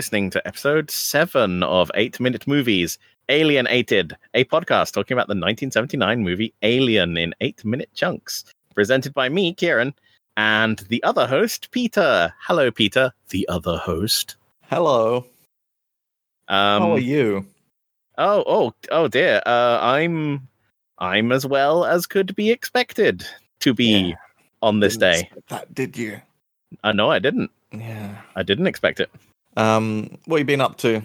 Listening to episode 7 of 8 Minute Movies Alienated, a podcast talking about the 1979 movie Alien in 8 minute chunks. Presented by me, Kieran, and the other host, Peter. Hello, Peter, the other host. Hello. Um, How are you? Oh, oh, oh dear. Uh, I'm, I'm as well as could be expected to be Yeah. on this Didn't day. That did you? Uh, no, I didn't. Yeah. I didn't expect it. Um, what have you been up to?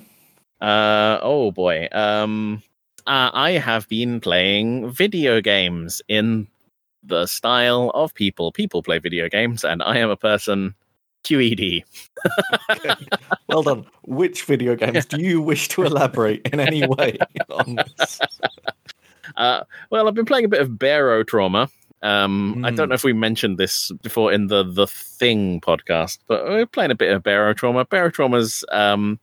Uh, oh boy. Um, uh, I have been playing video games in the style of people. People play video games, and I am a person. QED. Well done. Which video games do you wish to elaborate in any way on this? Uh, well, I've been playing a bit of Barotrauma. Um, I don't Mm. know if we mentioned this before in the the Thing podcast, but we're playing a bit of Barotrauma. Barrow um,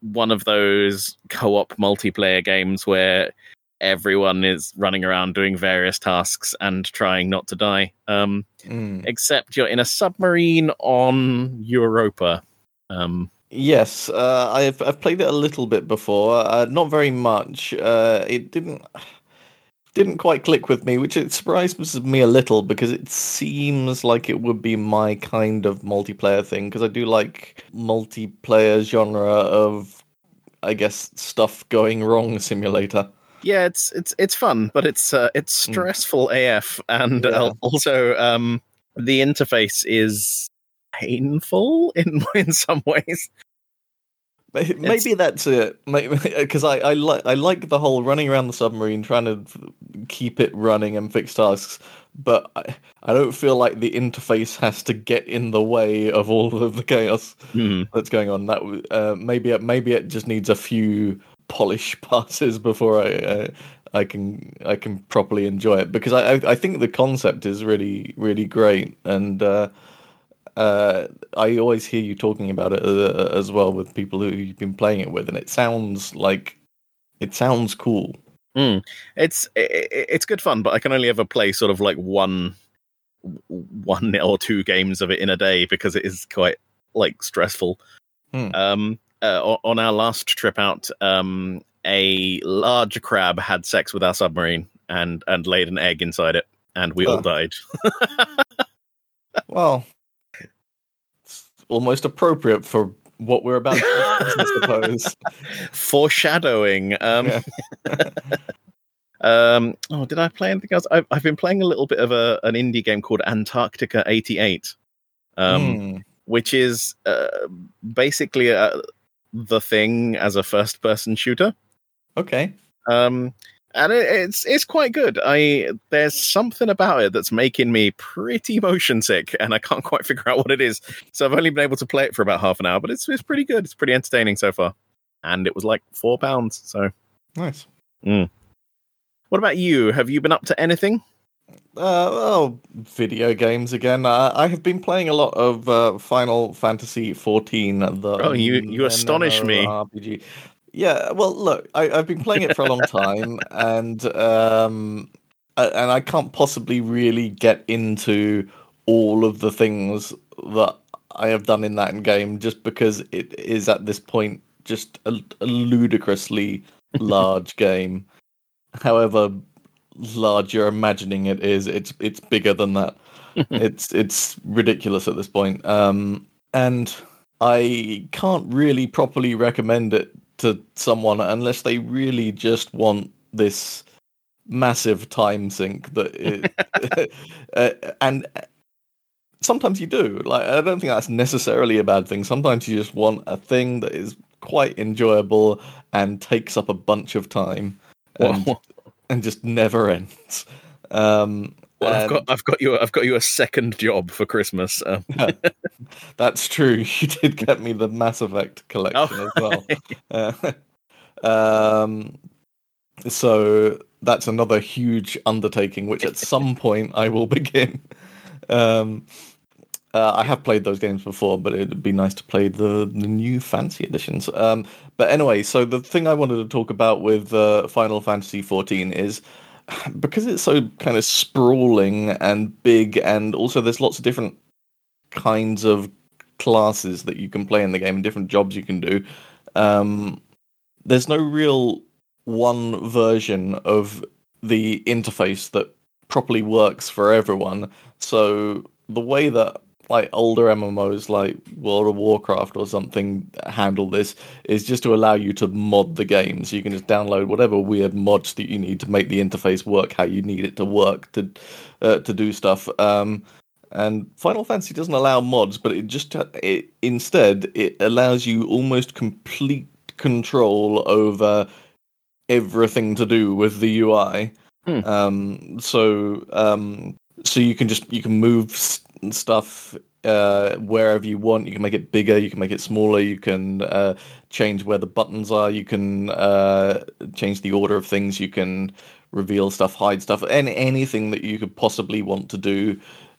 one of those co-op multiplayer games where everyone is running around doing various tasks and trying not to die. Um, Mm. except you're in a submarine on Europa. Um, Yes, uh, I've I've played it a little bit before, uh, not very much. Uh, it didn't didn't quite click with me, which it surprised me a little because it seems like it would be my kind of multiplayer thing because I do like multiplayer genre of, I guess, stuff going wrong simulator. yeah, it's it's it's fun, but it's uh, it's stressful AF, and Yeah. uh, also um, the interface is painful in in some ways. May- Maybe that's it. Because I I like I like the whole running around the submarine, trying to keep it running and fix tasks. But I, I don't feel like the interface has to get in the way of all of the chaos Hmm. that's going on. That uh, maybe it, maybe it just needs a few polish passes before I uh, I can I can properly enjoy it. Because I I, I think the concept is really really great and. Uh, uh, I always hear you talking about it uh, as well with people who you've been playing it with, and it sounds like it sounds cool. It's i i- it's good fun, but I can only ever play sort of like one one or two games of it in a day because it is quite like stressful. Hmm. Um, uh, on our last trip out, um, a large crab had sex with our submarine and and laid an egg inside it, and we all Oh. died. Well, it's almost appropriate for what we're about I suppose. Foreshadowing. Um, Yeah. um, oh, did I play anything else? I've, I've been playing a little bit of a, an indie game called Antarctica 88, um, Hmm. which is uh, basically a, the thing as a first person shooter. Okay. Um, and it, it's it's quite good. I there's something about it that's making me pretty motion sick, and I can't quite figure out what it is. So I've only been able to play it for about half an hour, but it's it's pretty good. It's pretty entertaining so far, and it was like four pounds. So Nice. What about you? Have you been up to anything? Uh, oh, video games again. Uh, I have been playing a lot of uh, Final Fantasy XIV. The Oh, you- you astonish me. RPG. Yeah, well, look, I, I've been playing it for a long time, and um, and I can't possibly really get into all of the things that I have done in that game just because it is at this point just a, a ludicrously large game. However large you're imagining it is, it's it's bigger than that. it's it's ridiculous at this point. Um, and I can't really properly recommend it to someone unless they really just want this massive time sink that it, uh, and sometimes you do. Like i don't think that's necessarily a bad thing. Sometimes you just want a thing that is quite enjoyable and takes up a bunch of time and, and just never ends. Um well, I've got I've got you I've got you a second job for Christmas. Um, That's true. You did get me the Mass Effect collection Oh, as well. Uh, um, so that's another huge undertaking, which at some point I will begin. Um, uh, I have played those games before, but it'd be nice to play the, the new fancy editions. Um, but anyway, so the thing I wanted to talk about with uh, Final Fantasy XIV is because it's so kind of sprawling and big, and also there's lots of different kinds of classes that you can play in the game and different jobs you can do. Um, there's no real one version of the interface that properly works for everyone. So the way that like older MMOs like World of Warcraft or something handle this is just to allow you to mod the game. So you can just download whatever weird mods that you need to make the interface work how you need it to work to uh, to do stuff. Um, and Final Fantasy doesn't allow mods, but it just it instead it allows you almost complete control over everything to do with the UI. Hmm. Um, so um, so you can just you can move stuff uh, wherever you want. You can make it bigger, you can make it smaller, you can uh, change where the buttons are, you can uh, change the order of things, you can reveal stuff, hide stuff, and anything that you could possibly want to do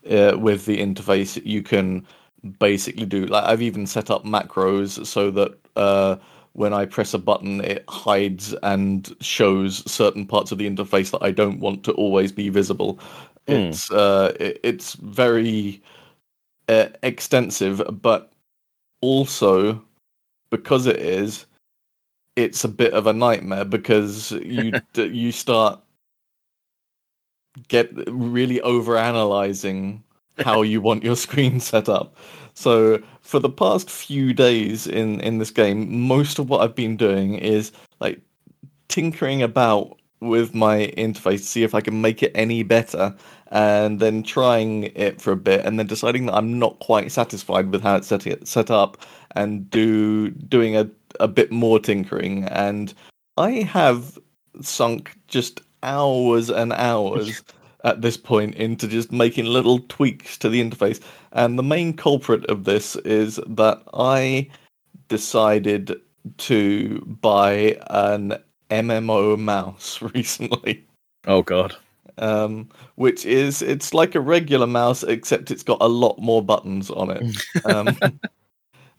uh, with the interface, you can basically do. Like I've even set up macros so that uh, when I press a button, it hides and shows certain parts of the interface that I don't want to always be visible. Hmm. It's uh, it, it's very uh, extensive, but also because it is, it's a bit of a nightmare because you d- you start get really over analyzing how you want your screen set up. So for the past few days in in this game, most of what I've been doing is like tinkering about with my interface to see if I can make it any better and then trying it for a bit and then deciding that I'm not quite satisfied with how it's set it, set up and do doing a a bit more tinkering. And I have sunk just hours and hours at this point into just making little tweaks to the interface. And the main culprit of this is that I decided to buy an MMO mouse recently. Oh god. Um, which is it's like a regular mouse except it's got a lot more buttons on it. Um,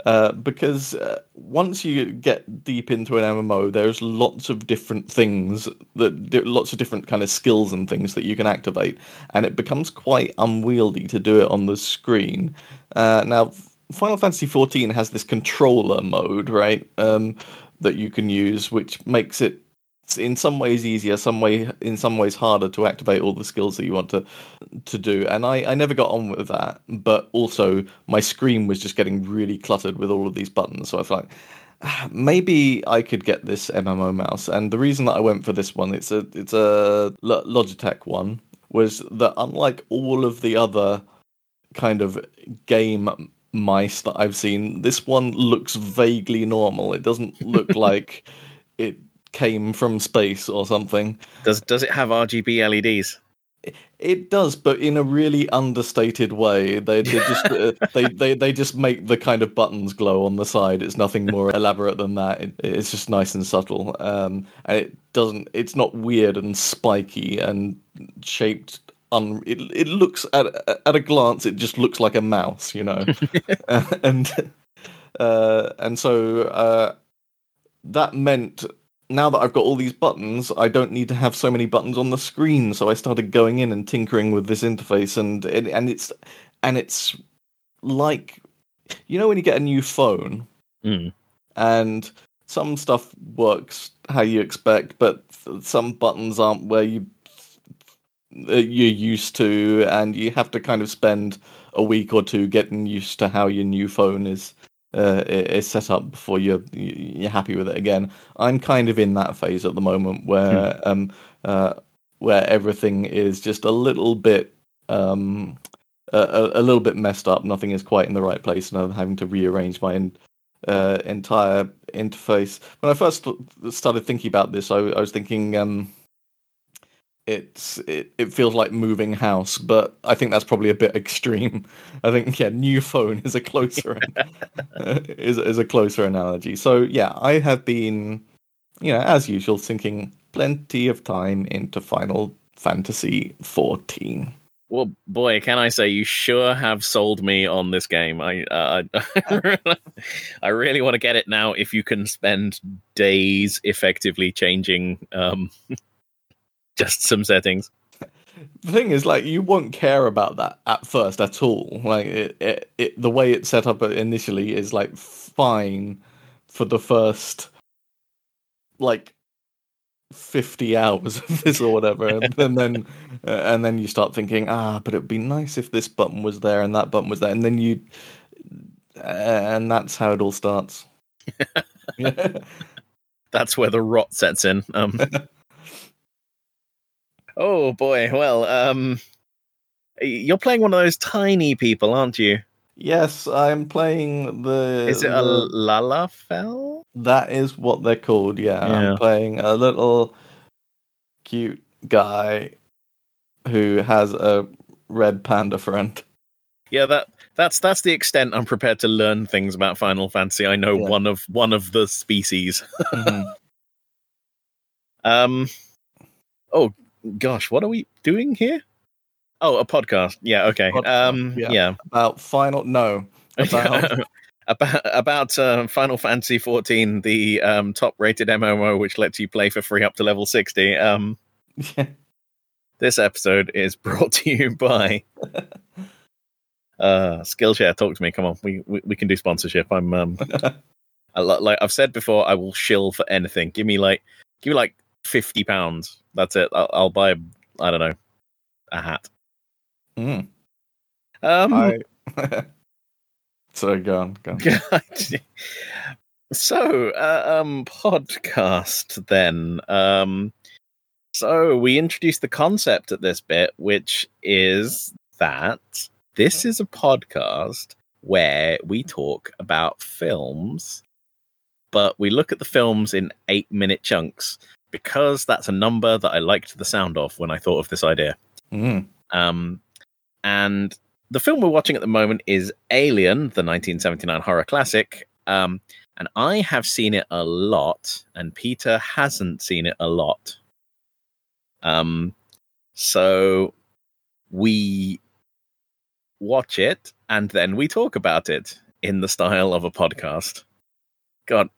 uh, because uh, once you get deep into an MMO, there's lots of different things that lots of different kind of skills and things that you can activate, and it becomes quite unwieldy to do it on the screen. Uh, now, Final Fantasy XIV has this controller mode, right? Um, that you can use, which makes it in some ways easier, some way in some ways harder to activate all the skills that you want to to do. And I, I never got on with that, but also my screen was just getting really cluttered with all of these buttons. So I was like, "Ah, maybe I could get this MMO mouse. And the reason that I went for this one, it's a it's a Logitech one, was that unlike all of the other kind of game mice that I've seen, this one looks vaguely normal. It doesn't look like it came from space or something. Does does it have RGB LEDs? It does, but in a really understated way. They, they just uh, they, they they just make the kind of buttons glow on the side. It's nothing more elaborate than that. It, it's just nice and subtle. Um, and it doesn't. It's not weird and spiky and shaped. Un, it it looks at at a glance. It just looks like a mouse, you know. Uh, and uh, and so uh, that meant now that I've got all these buttons, I don't need to have so many buttons on the screen. So I started going in and tinkering with this interface, and and, and it's and it's like you know when you get a new phone Mm. and some stuff works how you expect, but some buttons aren't where you uh, you're used to, and you have to kind of spend a week or two getting used to how your new phone is uh, is set up before you're you're happy with it again. I'm kind of in that phase at the moment where um uh where everything is just a little bit um a, a little bit messed up. Nothing is quite in the right place, and I'm having to rearrange my en- uh, entire interface. When I first started thinking about this, I, I was thinking um it's it, it feels like moving house, but I think that's probably a bit extreme. I think yeah, new phone is a closer is is a closer analogy. So yeah, I have been, you know, as usual, sinking plenty of time into Final Fantasy fourteen. Well, boy, can I say you sure have sold me on this game. I uh, I, I really want to get it now. If you can spend days effectively changing um, just some settings. the thing is, like, you won't care about that at first at all. Like, it, it, it the way it's set up initially is like fine for the first like 50 hours of this or whatever and, and then uh, and then you start thinking ah but it'd be nice if this button was there and that button was there and then you uh, and that's how it all starts That's where the rot sets in. Um, oh boy. Well, um, you're playing one of those tiny people, aren't you? yes i'm playing the Is it a the- Lalafell? that is what they're called yeah, Yeah. i'm playing a little cute guy who has a red panda friend Yeah, that that's that's the extent I'm prepared to learn things about Final Fantasy. I know Yeah. one of one of the species. Mhm. Um, oh gosh, what are we doing here? Oh, a podcast. Yeah, okay. Podcast, um, yeah. yeah. about final no about about about uh, Final Fantasy 14, the um, top-rated MMO, which lets you play for free up to level 60. Um, this episode is brought to you by uh, Skillshare. Talk to me. Come on, we we, we can do sponsorship. I'm um, I, like I've said before, I will shill for anything. Give me like give me like fifty pounds. That's it. I'll, I'll buy. I don't know a hat. Mm. Um, I... so go on, go on. so uh, um podcast then um so we introduced the concept at this bit which is that this is a podcast where we talk about films but we look at the films in 8 minute chunks because that's a number that I liked the sound of when I thought of this idea Mm. um, and the film we're watching at the moment is Alien, the 1979 horror classic. Um, and I have seen it a lot, and Peter hasn't seen it a lot. Um, so we watch it and then we talk about it in the style of a podcast. God,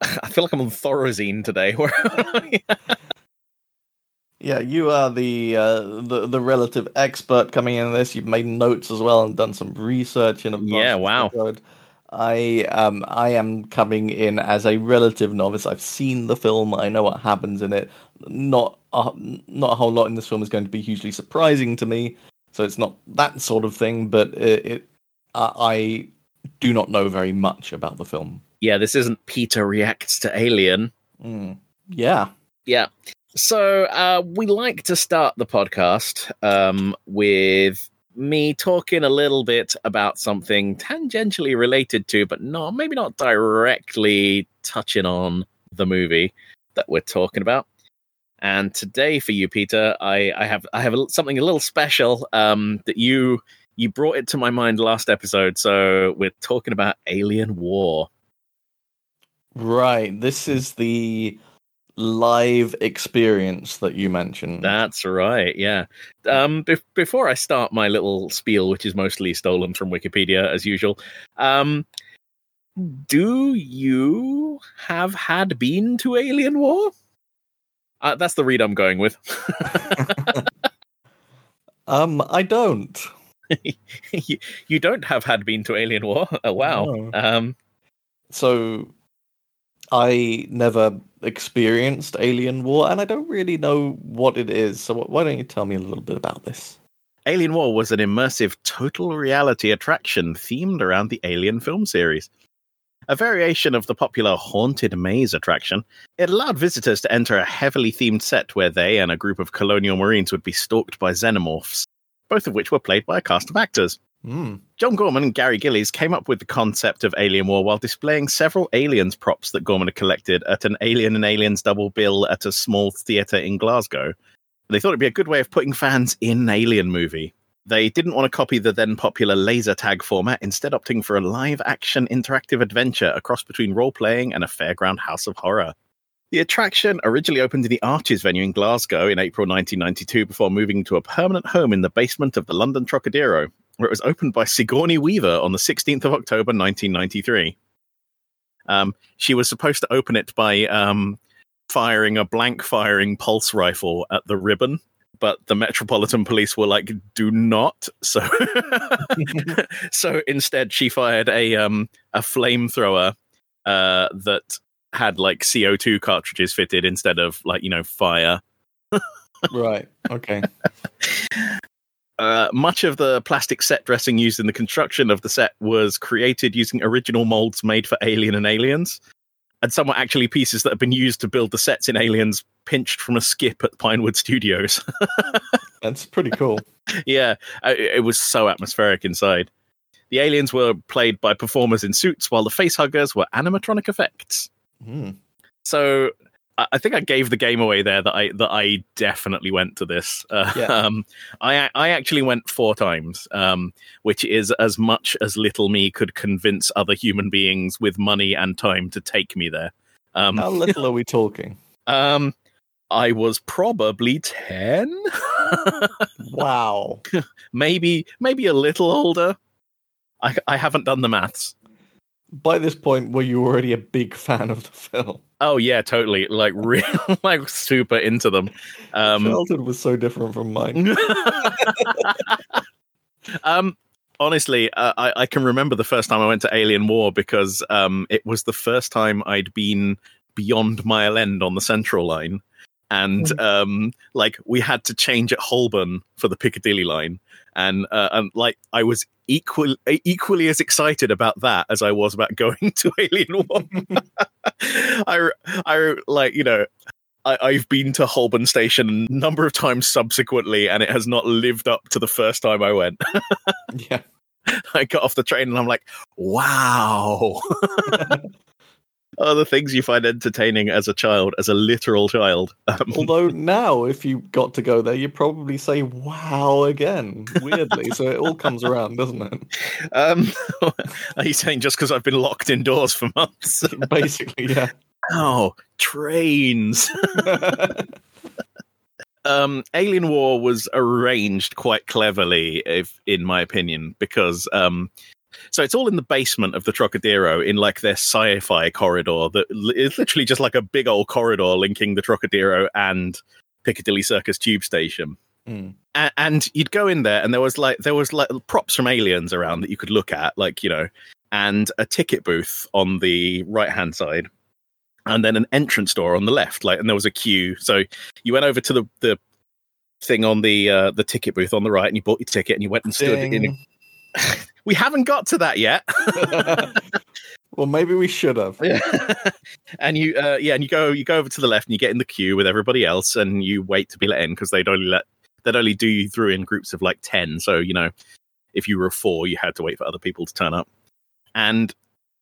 I feel like I'm on Thorazine today. Yeah, you are the, uh, the the relative expert coming in this. You've made notes as well and done some research in advance. Yeah, wow. episode. I um I am coming in as a relative novice. I've seen the film. I know what happens in it. Not a, not a whole lot in this film is going to be hugely surprising to me. So it's not that sort of thing. But it, it I, I do not know very much about the film. yeah, this isn't Peter reacts to Alien. Mm. Yeah. Yeah. So uh, we like to start the podcast um, with me talking a little bit about something tangentially related to, but not maybe not directly touching on the movie that we're talking about. And today, for you, Peter, I, I have I have something a little special um, that you you brought it to my mind last episode. So we're talking about Alien War. Right. This is the live experience that you mentioned. That's right. Yeah. Um, bef- before I start my little spiel, which is mostly stolen from Wikipedia as usual, um, do you have had been to Alien War? Uh, that's the read I'm going with. Um, I don't. you, you don't have had been to Alien War. Oh, wow. No. Um, So I never experienced Alien War, and I don't really know what it is. So why don't you tell me a little bit about this? Alien War was an immersive total reality attraction themed around the Alien film series. A variation of the popular Haunted Maze attraction, it allowed visitors to enter a heavily themed set where they and a group of colonial marines would be stalked by xenomorphs, both of which were played by a cast of actors. Hmm. John Gorman and Gary Gillies came up with the concept of Alien War while displaying several aliens props that Gorman had collected at an Alien and Aliens double bill at a small theatre in Glasgow. They thought it'd be a good way of putting fans in an Alien movie. They didn't want to copy the then popular laser tag format, instead opting for a live action interactive adventure, a cross between role playing and a fairground house of horror. The attraction originally opened in the Arches venue in Glasgow in April 1992 before moving to a permanent home in the basement of the London Trocadero, where it was opened by Sigourney Weaver on the 16th of October 1993. Um, she was supposed to open it by um, firing a blank firing pulse rifle at the ribbon but the Metropolitan Police were like, "Do not." So, so instead, she fired a um a flamethrower uh that had like CO two cartridges fitted instead of like you know fire. right. Okay. Uh, much of the plastic set dressing used in the construction of the set was created using original molds made for Alien and Aliens. And some were actually pieces that have been used to build the sets in Aliens, pinched from a skip at Pinewood Studios. That's pretty cool. yeah, it, it was so atmospheric inside. The aliens were played by performers in suits, while the facehuggers were animatronic effects. Mm. So I think I gave the game away there that I that I definitely went to this. Uh, Yeah. um, I I actually went four times, um, which is as much as little me could convince other human beings with money and time to take me there. Um, How little are we talking? um, I was probably ten, Wow. maybe maybe a little older. I I haven't done the maths. By this point, were you already a big fan of the film? Oh yeah, totally. Like real, like super into them. Um, Childhood was so different from mine. um honestly uh, I, I can remember the first time i went to alien war because um it was the first time i'd been beyond mile end on the central line and um like we had to change at holborn for the piccadilly line and uh, and like i was equal equally as excited about that as i was about going to alien war. i i like you know I, I've been to Holborn Station a number of times subsequently, and it has not lived up to the first time I went. yeah. I got off the train and I'm like, wow. Other things you find entertaining as a child, as a literal child. Um, Although now, if you got to go there, you probably say "wow" again. Weirdly, so it all comes around, doesn't it? um, are you saying just because I've been locked indoors for months? Basically, yeah. oh, trains. um, Alien War was arranged quite cleverly, if in my opinion, because um, so it's all in the basement of the Trocadero in like their sci-fi corridor that is literally just like a big old corridor linking the Trocadero and Piccadilly Circus tube station. Mm. A- and you'd go in there and there was like there was like props from aliens around that you could look at like you know and a ticket booth on the right hand side and then an entrance door on the left like and there was a queue so you went over to the the thing on the uh the ticket booth on the right and you bought your ticket and you went and stood in Ding. we haven't got to that yet well, maybe we should have. Yeah. and you uh yeah and you go you go over to the left and you get in the queue with everybody else and you wait to be let in because they'd only let they'd only do you through in groups of like 10 so you know if you were a four you had to wait for other people to turn up and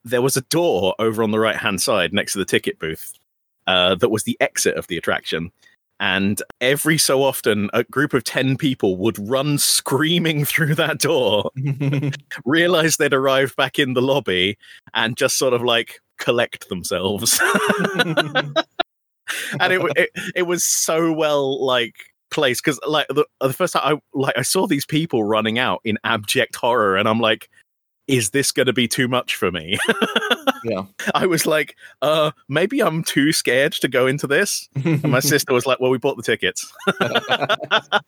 there was a door over on the right hand side next to the ticket booth uh, that was the exit of the attraction and every so often a group of 10 people would run screaming through that door realize they'd arrived back in the lobby and just sort of like collect themselves. And it, it it was so well like placed because like the, the first time I like I saw these people running out in abject horror and I'm like is this going to be too much for me yeah. I was like uh maybe I'm too scared to go into this and my sister was like well we bought the tickets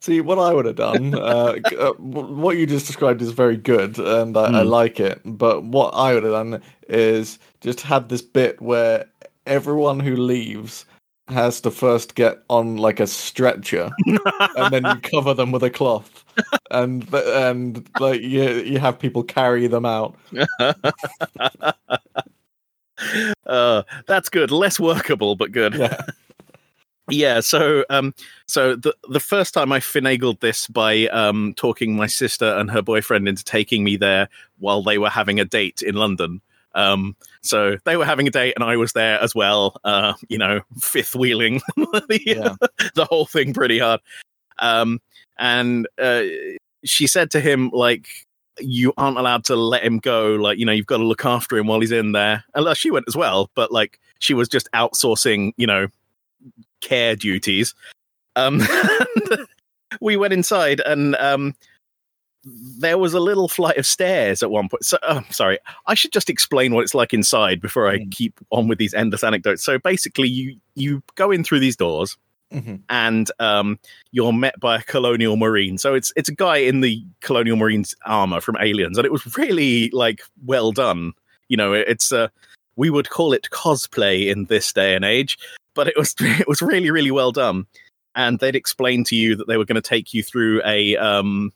See, what I would have done, uh, uh, what you just described is very good, and I, I Mm. like it. But what I would have done is just had this bit where everyone who leaves has to first get on like a stretcher, and then you cover them with a cloth, and and like you you have people carry them out. uh that's good less workable but good Yeah. yeah so um so the the first time i finagled this by um talking my sister and her boyfriend into taking me there while they were having a date in london um so they were having a date and i was there as well uh you know fifth wheeling the, Yeah. the whole thing pretty hard um and uh she said to him like you aren't allowed to let him go like you know you've got to look after him while he's in there and uh, she went as well but like she was just outsourcing you know care duties. Um, we went inside and um, there was a little flight of stairs at one point. So, oh, sorry, I should just explain what it's like inside before I Mm. keep on with these endless anecdotes. So basically, you you go in through these doors. Mhm. and um, you're met by a colonial marine. So it's it's a guy in the colonial marines armor from Aliens, and it was really like well done. You know, it- it's uh, we would call it cosplay in this day and age, but it was it was really really well done. And they'd explain to you that they were going to take you through a um,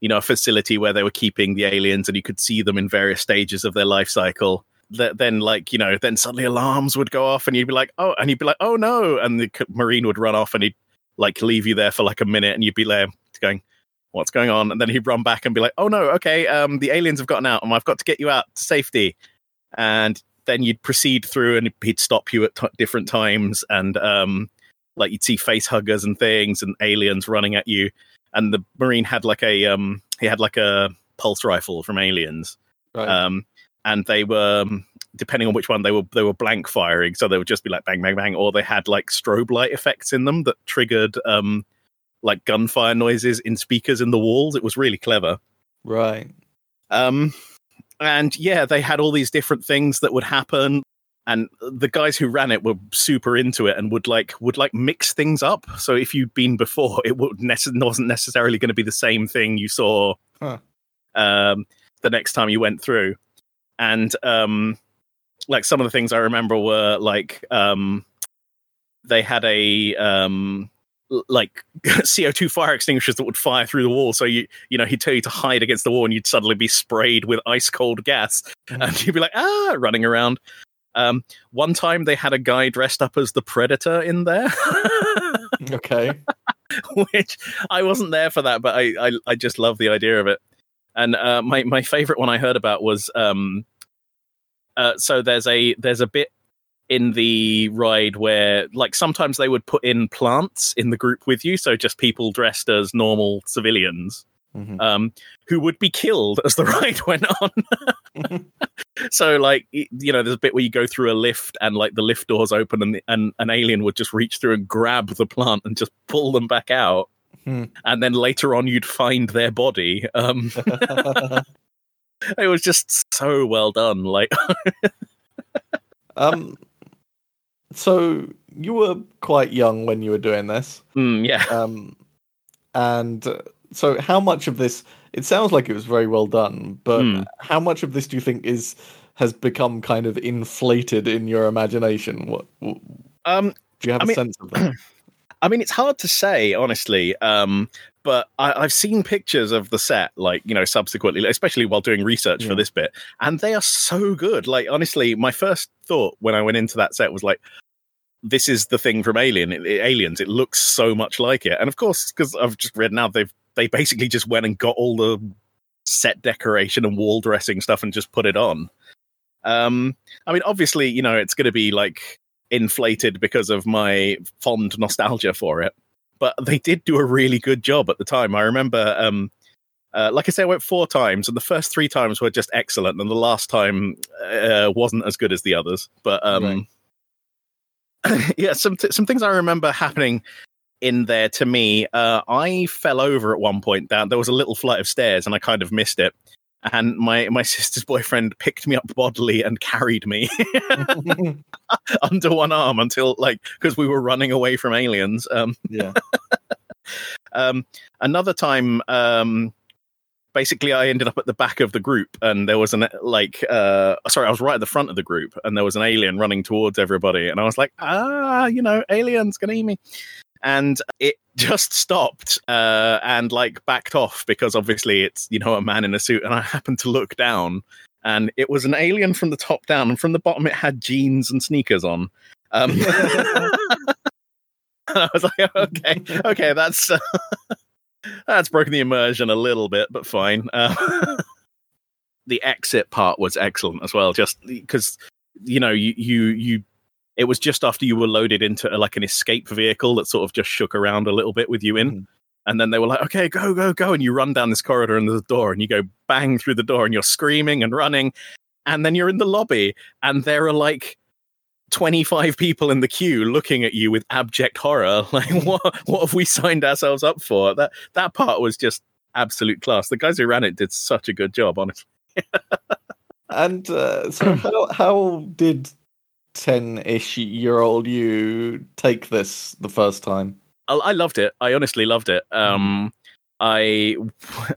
you know a facility where they were keeping the aliens, and you could see them in various stages of their life cycle. That then, like you know, then suddenly alarms would go off, and you'd be like, "Oh!" and you'd be like, "Oh no!" and the marine would run off, and he'd like leave you there for like a minute, and you'd be there going, "What's going on?" And then he'd run back and be like, "Oh no, okay, um, the aliens have gotten out, and I've got to get you out to safety." And then you'd proceed through, and he'd stop you at t- different times, and um, like you'd see face huggers and things, and aliens running at you. And the marine had like a um, he had like a pulse rifle from Aliens, Right. um, and they were um, depending on which one they were they were blank firing, so they would just be like bang bang bang, or they had like strobe light effects in them that triggered um, like gunfire noises in speakers in the walls. It was really clever. right. Um, and yeah, they had all these different things that would happen. And the guys who ran it were super into it and would like would like mix things up. So if you'd been before, it wasn't necessarily going to be the same thing you saw Huh. um, the next time you went through. And um, like some of the things I remember were like um, they had a um, like CO2 fire extinguishers that would fire through the wall. So you you know he'd tell you to hide against the wall, and you'd suddenly be sprayed with ice cold gas, Mhm. and you'd be like ah, running around. Um, one time they had a guy dressed up as the Predator in there, Okay. which I wasn't there for that, but I I, I just love the idea of it. And uh, my my favorite one I heard about was um, uh, so there's a there's a bit in the ride where like sometimes they would put in plants in the group with you, so just people dressed as normal civilians Mhm. um, who would be killed as the ride went on. so, like, you know, there's a bit where you go through a lift and like the lift doors open and, the, and an alien would just reach through and grab the plant and just pull them back out. Hmm. And then later on, you'd find their body. Um, it was just so well done. Like, um. So you were quite young when you were doing this. mm, yeah. Um, and so how much of this? It sounds like it was very well done, but Hmm. how much of this do you think is has become kind of inflated in your imagination? What, what Um, do you have I a mean- sense of that? I mean, it's hard to say, honestly. Um, but I, I've seen pictures of the set, like you know, subsequently, especially while doing research Yeah. for this bit, and they are so good. Like, honestly, my first thought when I went into that set was like, "This is the thing from Alien, it, it- Aliens. It looks so much like it." And of course, because I've just read now, they've they basically just went and got all the set decoration and wall dressing stuff and just put it on. Um, I mean, obviously, you know, it's going to be like inflated because of my fond nostalgia for it. But they did do a really good job at the time. I remember, um, uh, like I say, I went four times, and the first three times were just excellent, and the last time uh, wasn't as good as the others. But um, yeah, some t- some things I remember happening in there to me. Uh, I fell over at one point. Down there was a little flight of stairs, and I kind of missed it. And my my sister's boyfriend picked me up bodily and carried me under one arm until like because we were running away from aliens. Um, yeah. um, another time, um, basically, I ended up at the back of the group, and there was an like, uh, sorry, I was right at the front of the group, and there was an alien running towards everybody, and I was like, ah, you know, aliens gonna eat me, and it just stopped uh, and like backed off because obviously it's you know a man in a suit, and I happened to look down. And it was an alien from the top down, and from the bottom, it had jeans and sneakers on. Um, I was like, okay, okay, that's uh, that's broken the immersion a little bit, but fine. Uh, the exit part was excellent as well, just because you know you you you. It was just after you were loaded into uh, like an escape vehicle that sort of just shook around a little bit with you in. Mhm. And then they were like, okay, go, go, go. And you run down this corridor and there's a door and you go bang through the door and you're screaming and running. And then you're in the lobby and there are like 25 people in the queue looking at you with abject horror. Like, what, what have we signed ourselves up for? That, that part was just absolute class. The guys who ran it did such a good job, honestly. And uh, so, how how did ten-ish year old you take this the first time? I, I loved it. I honestly loved it. Um, I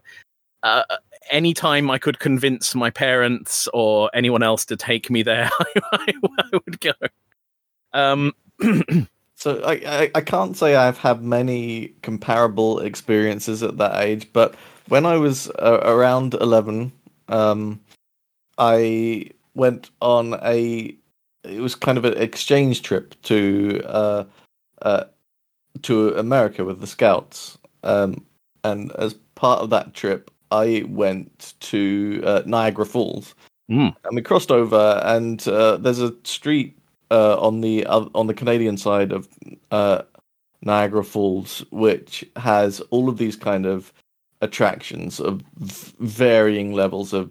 uh, anytime I could convince my parents or anyone else to take me there, I would go. Um, So I, I I can't say I've had many comparable experiences at that age, but when I was uh, around eleven, um, I went on a it was kind of an exchange trip to uh, uh, to America with the Scouts, um, and as part of that trip, I went to uh, Niagara Falls, Mm. and we crossed over. And uh, there's a street uh, on the uh, on the Canadian side of uh, Niagara Falls, which has all of these kind of attractions of varying levels of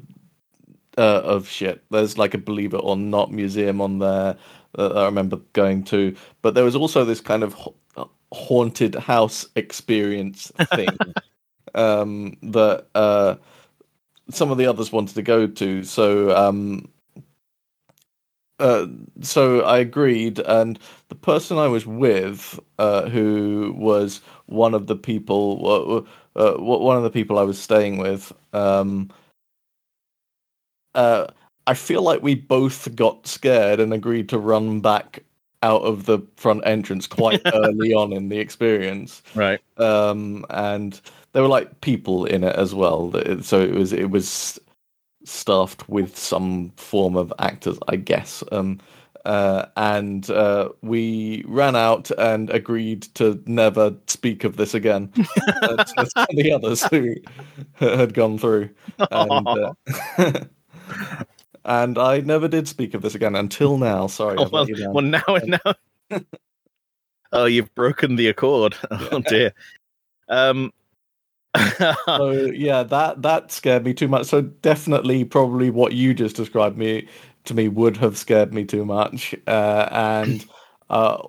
uh, of shit. There's like a believe it or not museum on there that I remember going to, but there was also this kind of ha- haunted house experience thing um, that uh, some of the others wanted to go to. So um, uh, so I agreed, and the person I was with, uh, who was one of the people, uh, uh, one of the people I was staying with, um, uh, I feel like we both got scared and agreed to run back out of the front entrance quite early on in the experience. right. Um, and there were like people in it as well, so it was it was staffed with some form of actors, I guess. Um, uh, and uh, we ran out and agreed to never speak of this again uh, to the others who had gone through. And, uh, and I never did speak of this again until now. Sorry. Oh, well, you well, now, and now. oh, you've broken the accord. Oh dear. Um. so yeah, that that scared me too much. So definitely, probably what you just described me to me would have scared me too much. Uh, and uh,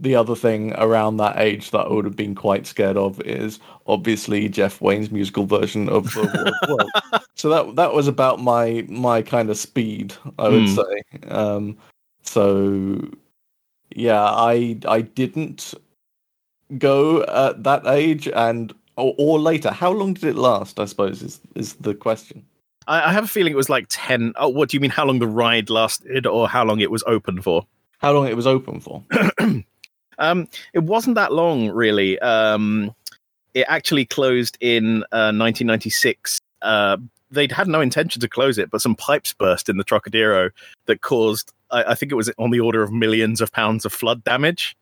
the other thing around that age that I would have been quite scared of is obviously Jeff Wayne's musical version of the War of the World. So that that was about my my kind of speed, I would Hmm. say. Um, so yeah, I I didn't go at that age and or, or later. How long did it last? I suppose is is the question. I, I have a feeling it was like ten. Oh, what do you mean? How long the ride lasted, or how long it was open for? How long it was open for? Um, it wasn't that long, really. Um, it actually closed in uh, 1996. Uh, they'd had no intention to close it, but some pipes burst in the Trocadero that caused, I, I think it was on the order of millions of pounds of flood damage.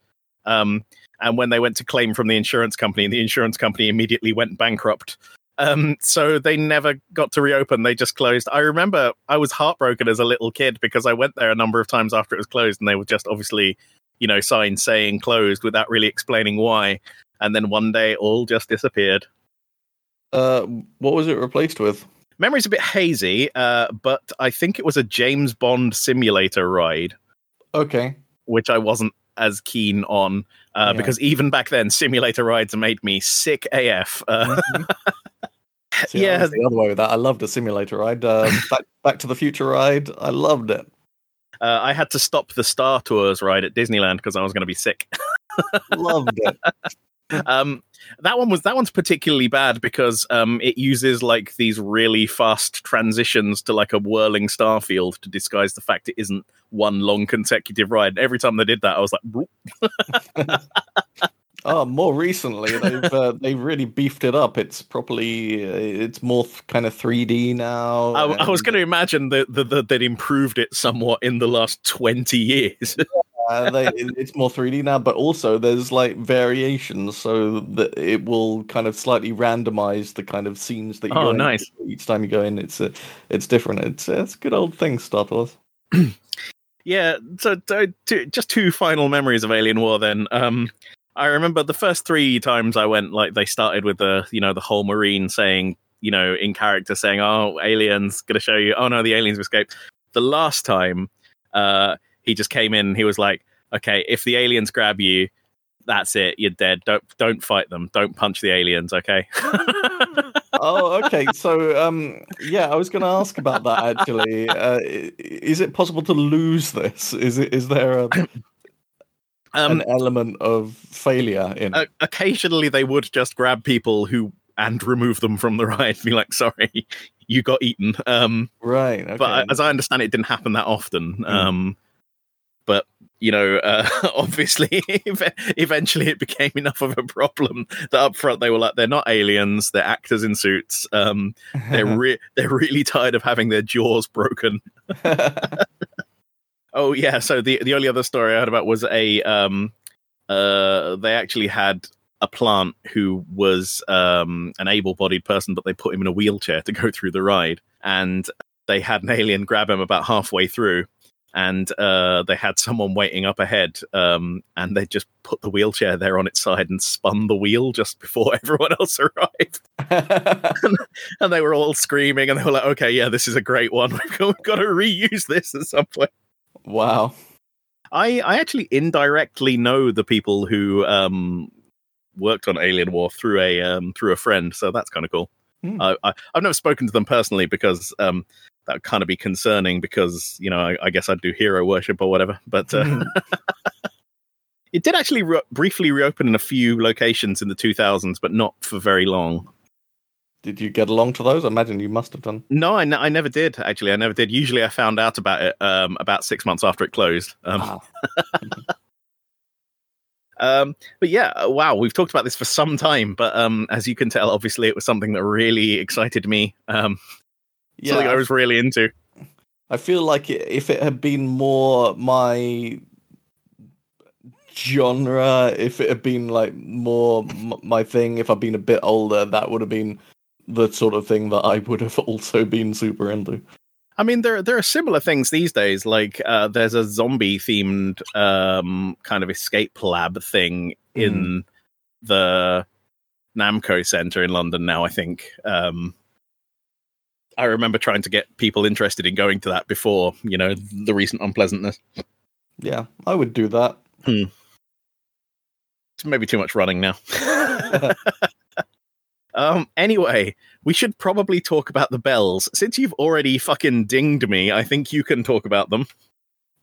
Um, and when they went to claim from the insurance company, the insurance company immediately went bankrupt. Um, so they never got to reopen. They just closed. I remember I was heartbroken as a little kid because I went there a number of times after it was closed, and they were just obviously you know, signs saying closed without really explaining why. And then one day it all just disappeared. Uh, what was it replaced with? Memory's a bit hazy, uh, but I think it was a James Bond simulator ride, Okay. which I wasn't as keen on uh, Yeah. because even back then, simulator rides made me sick AF. Uh, See, Yeah. the other way with that. I loved a simulator ride. Uh, back, back to the Future ride. I loved it. Uh, I had to stop the Star Tours ride at Disneyland because I was going to be sick. Loved it. um that one was that one's particularly bad because um it uses like these really fast transitions to like a whirling star field to disguise the fact it isn't one long consecutive ride every time they did that i was like. Oh, more recently they've uh, they really beefed it up. It's properly uh, it's more th- kind of 3D now. I, I was going to imagine that, that, that they'd improved it somewhat in the last 20 years uh, they, it's more 3D now, but also there's like variations, so that it will kind of slightly randomize the kind of scenes that you Oh, nice. each time you go in. It's a, it's different. It's it's a good old thing, Star Wars. Yeah, so, so two, just two final memories of Alien War. Then, um, I remember the first three times I went, like they started with the, you know, the whole Marine saying, you know, in character saying, "Oh, aliens, gonna show you." Oh no, the aliens have escaped. The last time, uh, he just came in. He was like, "Okay, if the aliens grab you, that's it. You're dead. Don't don't fight them. Don't punch the aliens. Okay." oh, okay. So, um, yeah, I was going to ask about that actually. Uh, is it possible to lose this? Is it? Is there a, Um, an element of failure in occasionally they would just grab people who and remove them from the ride and be like, sorry, you got eaten. Um, right. Okay. but as I understand it, didn't happen that often. Hmm. Um, but you know, uh, obviously, eventually it became enough of a problem that up front they were like, they're not aliens, they're actors in suits. Um, they're re- they're really tired of having their jaws broken. Oh yeah, so the the only other story I heard about was a um, uh, they actually had a plant who was um, an able-bodied person, but they put him in a wheelchair to go through the ride, and they had an alien grab him about halfway through, and uh, they had someone waiting up ahead, um, and they just put the wheelchair there on its side and spun the wheel just before everyone else arrived, and they were all screaming, and they were like, "Okay, yeah, this is a great one. We've got, we've got to reuse this at some point." Wow. I, I actually indirectly know the people who um, worked on Alien War through a um, through a friend, so that's kind of cool. Hmm. I, I, I've never spoken to them personally because um, that would kind of be concerning because you know I, I guess I'd do hero worship or whatever. But uh, it did actually re- briefly reopen in a few locations in the 2000s, but not for very long. Did you get along to those? I imagine you must have done. No, I, n- I never did. Actually, I never did. Usually, I found out about it um, about six months after it closed. Um, Wow. Um, but yeah, uh, wow, we've talked about this for some time, but um, as you can tell, obviously it was something that really excited me. Um, something I was really into. I feel like it, if it had been more my genre, if it had been like more m- my thing, if I'd been a bit older, that would have been the sort of thing that I would have also been super into. I mean, there there are similar things these days. Like uh, there's a zombie themed um, kind of escape lab thing in the Namco Center in London now. I think. Um, I remember trying to get people interested in going to that before you know the recent unpleasantness. Yeah, I would do that. It's maybe too much running now. um. Anyway, we should probably talk about the bells. Since you've already fucking dinged me, I think you can talk about them.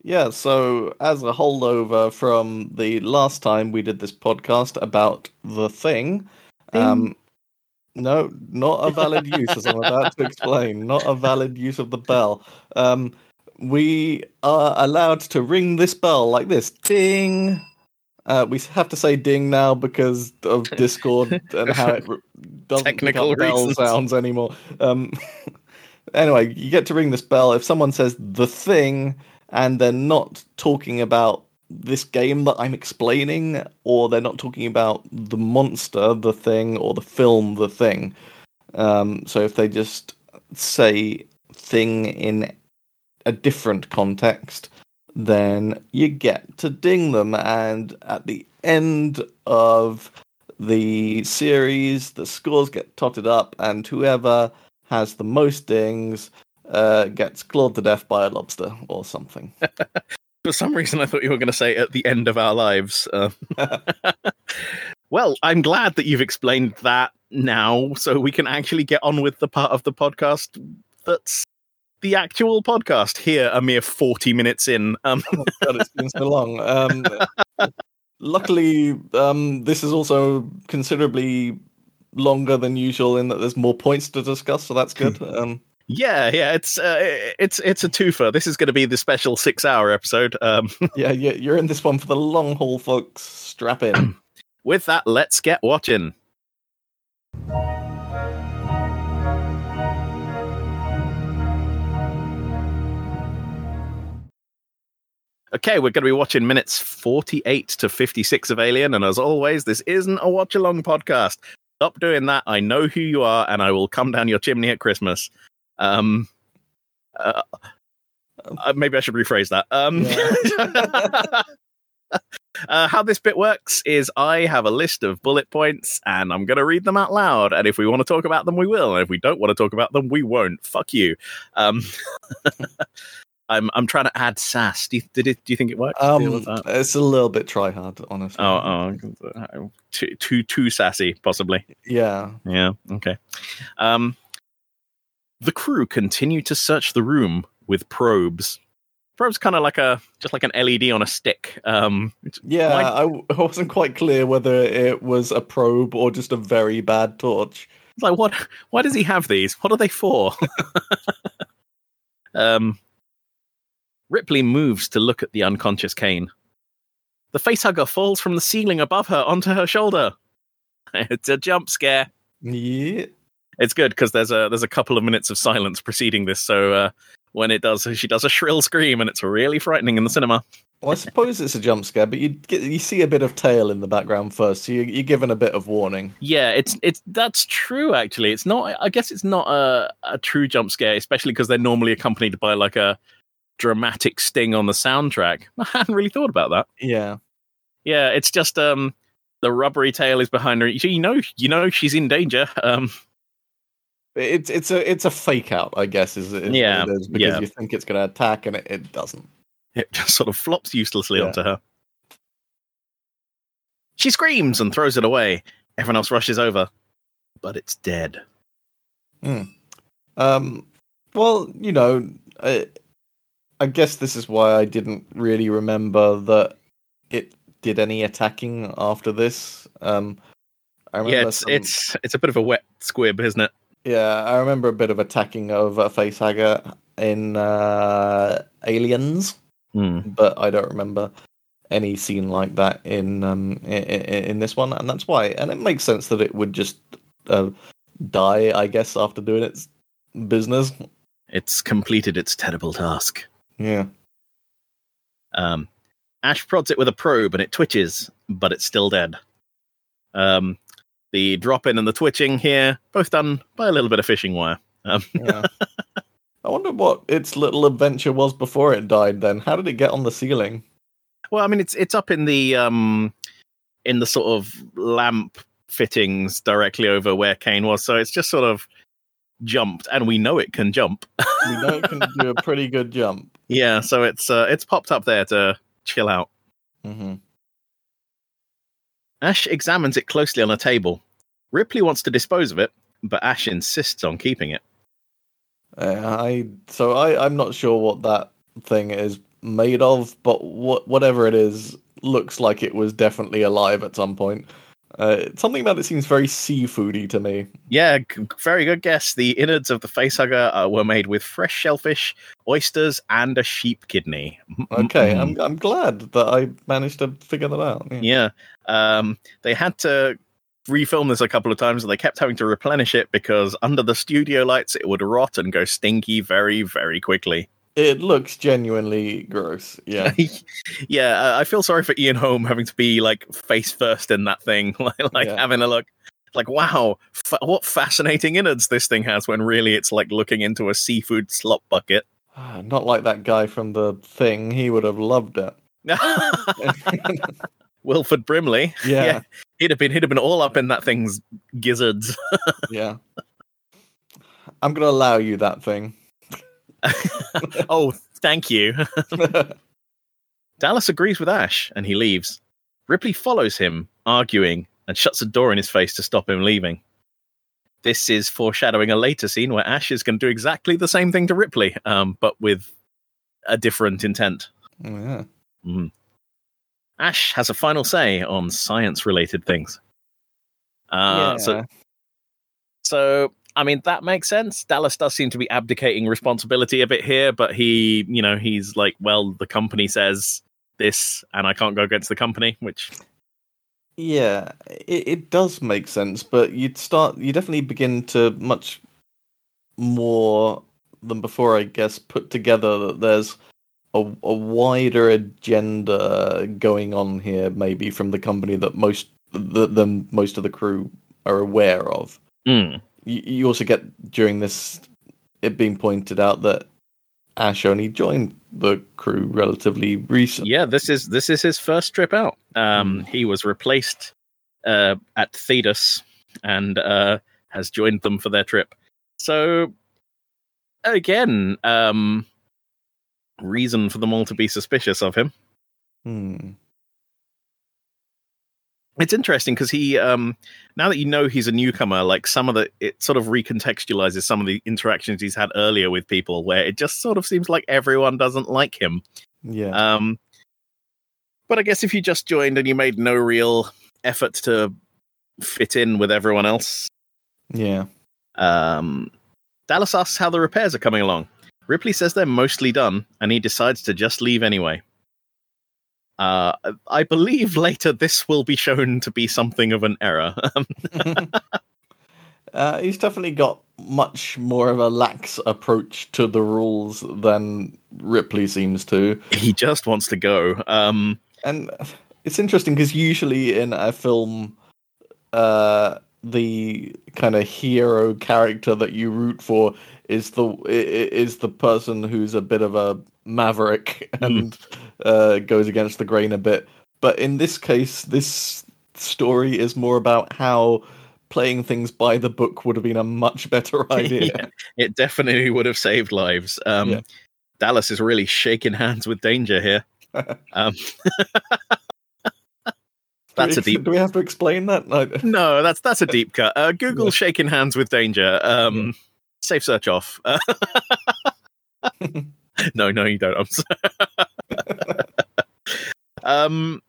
Yeah, so as a holdover from the last time we did this podcast about the thing, um, no, not a valid use, as I'm about to explain, not a valid use of the bell. Um, we are allowed to ring this bell like this, ding. Uh, we have to say ding now because of Discord and how it doesn't Technical pick up bell sounds anymore. Um, anyway, you get to ring this bell if someone says the thing and they're not talking about this game that I'm explaining, or they're not talking about the monster, the thing, or the film, the thing. Um, so if they just say thing in a different context, then you get to ding them. And at the end of the series, the scores get totted up, and whoever has the most dings uh, gets clawed to death by a lobster or something. For some reason, I thought you were going to say at the end of our lives. Uh, well, I'm glad that you've explained that now, so we can actually get on with the part of the podcast that's the actual podcast. Here, a mere 40 minutes in. Um, God, it's been so long. Um, luckily, um, this is also considerably longer than usual in that there's more points to discuss, so that's good. Um, yeah, yeah, it's uh, it's it's a twofer. This is going to be the special six-hour episode. Um, yeah, yeah, you're in this one for the long haul, folks. Strap in. with that, let's get watching. Okay, we're going to be watching minutes 48 to 56 of Alien, and as always, this isn't a watch along podcast. Stop doing that. I know who you are, and I will come down your chimney at Christmas. Um, uh, uh, maybe I should rephrase that. Um, uh, how this bit works is I have a list of bullet points and I'm going to read them out loud. And if we want to talk about them, we will. And if we don't want to talk about them, we won't. Fuck you. Um, I'm I'm trying to add sass. Do you, did it? Do you think it worked? Um, Deal with that? it's a little bit try hard, honestly. Oh, oh, too too too sassy, possibly. yeah. Yeah. Okay. Um, the crew continue to search the room with probes. Probes kind of like a just like an LED on a stick. Um, Yeah, I, I wasn't quite clear whether it was a probe or just a very bad torch. It's like what? Why does he have these? What are they for? um, Ripley moves to look at the unconscious Kane. The facehugger falls from the ceiling above her onto her shoulder. It's a jump scare. Yeah. It's good because there's a there's a couple of minutes of silence preceding this. So uh, when it does, she does a shrill scream, and it's really frightening in the cinema. Well, I suppose it's a jump scare, but you get you see a bit of tail in the background first, so you, you're given a bit of warning. Yeah, it's it's that's true. Actually, it's not. I guess it's not a a true jump scare, especially because they're normally accompanied by like a dramatic sting on the soundtrack. I hadn't really thought about that. Yeah. Yeah, it's just um the rubbery tail is behind her. You know, you know she's in danger. Um, It's it's a it's a fake out, I guess, is, is Yeah, it is, because yeah. you think it's going to attack and it, it doesn't. it just sort of flops uselessly Yeah. onto her. She screams and throws it away. Everyone else rushes over, but it's dead. Um, well, you know, I guess this is why I didn't really remember that it did any attacking after this. Um, I remember Yeah, it's some- it's it's a bit of a wet squib, isn't it? yeah, I remember a bit of attacking of a facehugger in uh, Aliens, Hmm. but I don't remember any scene like that in um in, in this one, and that's why. And it makes sense that it would just uh, die, I guess, after doing its business. It's completed its terrible task. Yeah. Um, Ash prods it with a probe and it twitches, but it's still dead. Um, the drop in and the twitching here, both done by a little bit of fishing wire. Um, Yeah. I wonder what its little adventure was before it died. Then, how did it get on the ceiling? well, I mean, it's it's up in the um, in the sort of lamp fittings directly over where Kane was, so it's just sort of jumped, and we know it can jump. We know it can do a pretty good jump. Yeah, so it's uh, it's popped up there to chill out. hmm Ash examines it closely on a table. Ripley wants to dispose of it, but Ash insists on keeping it. Uh, I so I I'm not sure what that thing is made of, but what whatever it is looks like it was definitely alive at some point. Uh, something about it seems very seafoody to me. Yeah, g- very good guess. The innards of the facehugger uh, were made with fresh shellfish, oysters, and a sheep kidney. Okay. I'm I'm glad that I managed to figure that out. Yeah. Yeah. Um, they had to refilm this a couple of times and they kept having to replenish it because under the studio lights it would rot and go stinky very, very quickly. It looks genuinely gross. Yeah. yeah, uh, I feel sorry for Ian Holm having to be like face first in that thing, like, like Yeah. having a look. Like, wow, fa- what fascinating innards this thing has when really it's like looking into a seafood slop bucket. Not like that guy from the thing. He would have loved it. Wilford Brimley. Yeah. He'd have been he'd have been all up in that thing's gizzards. Yeah. I'm gonna allow you that thing. oh, thank you. Dallas agrees with Ash and he leaves. Ripley follows him, arguing, and shuts a door in his face to stop him leaving. This is foreshadowing a later scene where Ash is going to do exactly the same thing to Ripley, um, but with a different intent. yeah. Mhm. Ash has a final say on science related things. Uh, So So, I mean, that makes sense. Dallas does seem to be abdicating responsibility a bit here, but he, you know, he's like, well, the company says this, and I can't go against the company, which, Yeah, it, it does make sense, but you'd start, you definitely begin to much more than before, I guess, put together that there's a, a wider agenda going on here, maybe from the company that most the, than most of the crew are aware of. Mm, You, you also get during this it being pointed out that Ash only joined the crew relatively recently. yeah, this is this is his first trip out. Um, he was replaced uh, at Thedus and uh, has joined them for their trip. So, again, um, reason for them all to be suspicious of him. Hmm. It's interesting because he, um, now that you know he's a newcomer, like some of the, it sort of recontextualizes some of the interactions he's had earlier with people, where it just sort of seems like everyone doesn't like him. Yeah. Um, but I guess if you just joined and you made no real effort to fit in with everyone else, yeah. um, Dallas asks how the repairs are coming along. Ripley says they're mostly done, and he decides to just leave anyway. Uh, I believe later this will be shown to be something of an error. uh, he's definitely got much more of a lax approach to the rules than Ripley seems to. he just wants to go. Um, and it's interesting because usually in a film, uh, the kind of hero character that you root for is the is the person who's a bit of a maverick and uh, goes against the grain a bit. But in this case, this story is more about how playing things by the book would have been a much better idea. Yeah, it definitely would have saved lives. Um, Yeah. Dallas is really shaking hands with danger here. Um, that's a deep. Do we have to explain that? No. No, that's that's a deep cut. Uh, Google Yeah. shaking hands with danger. Um, Safe search off. No, no, you don't. I'm um,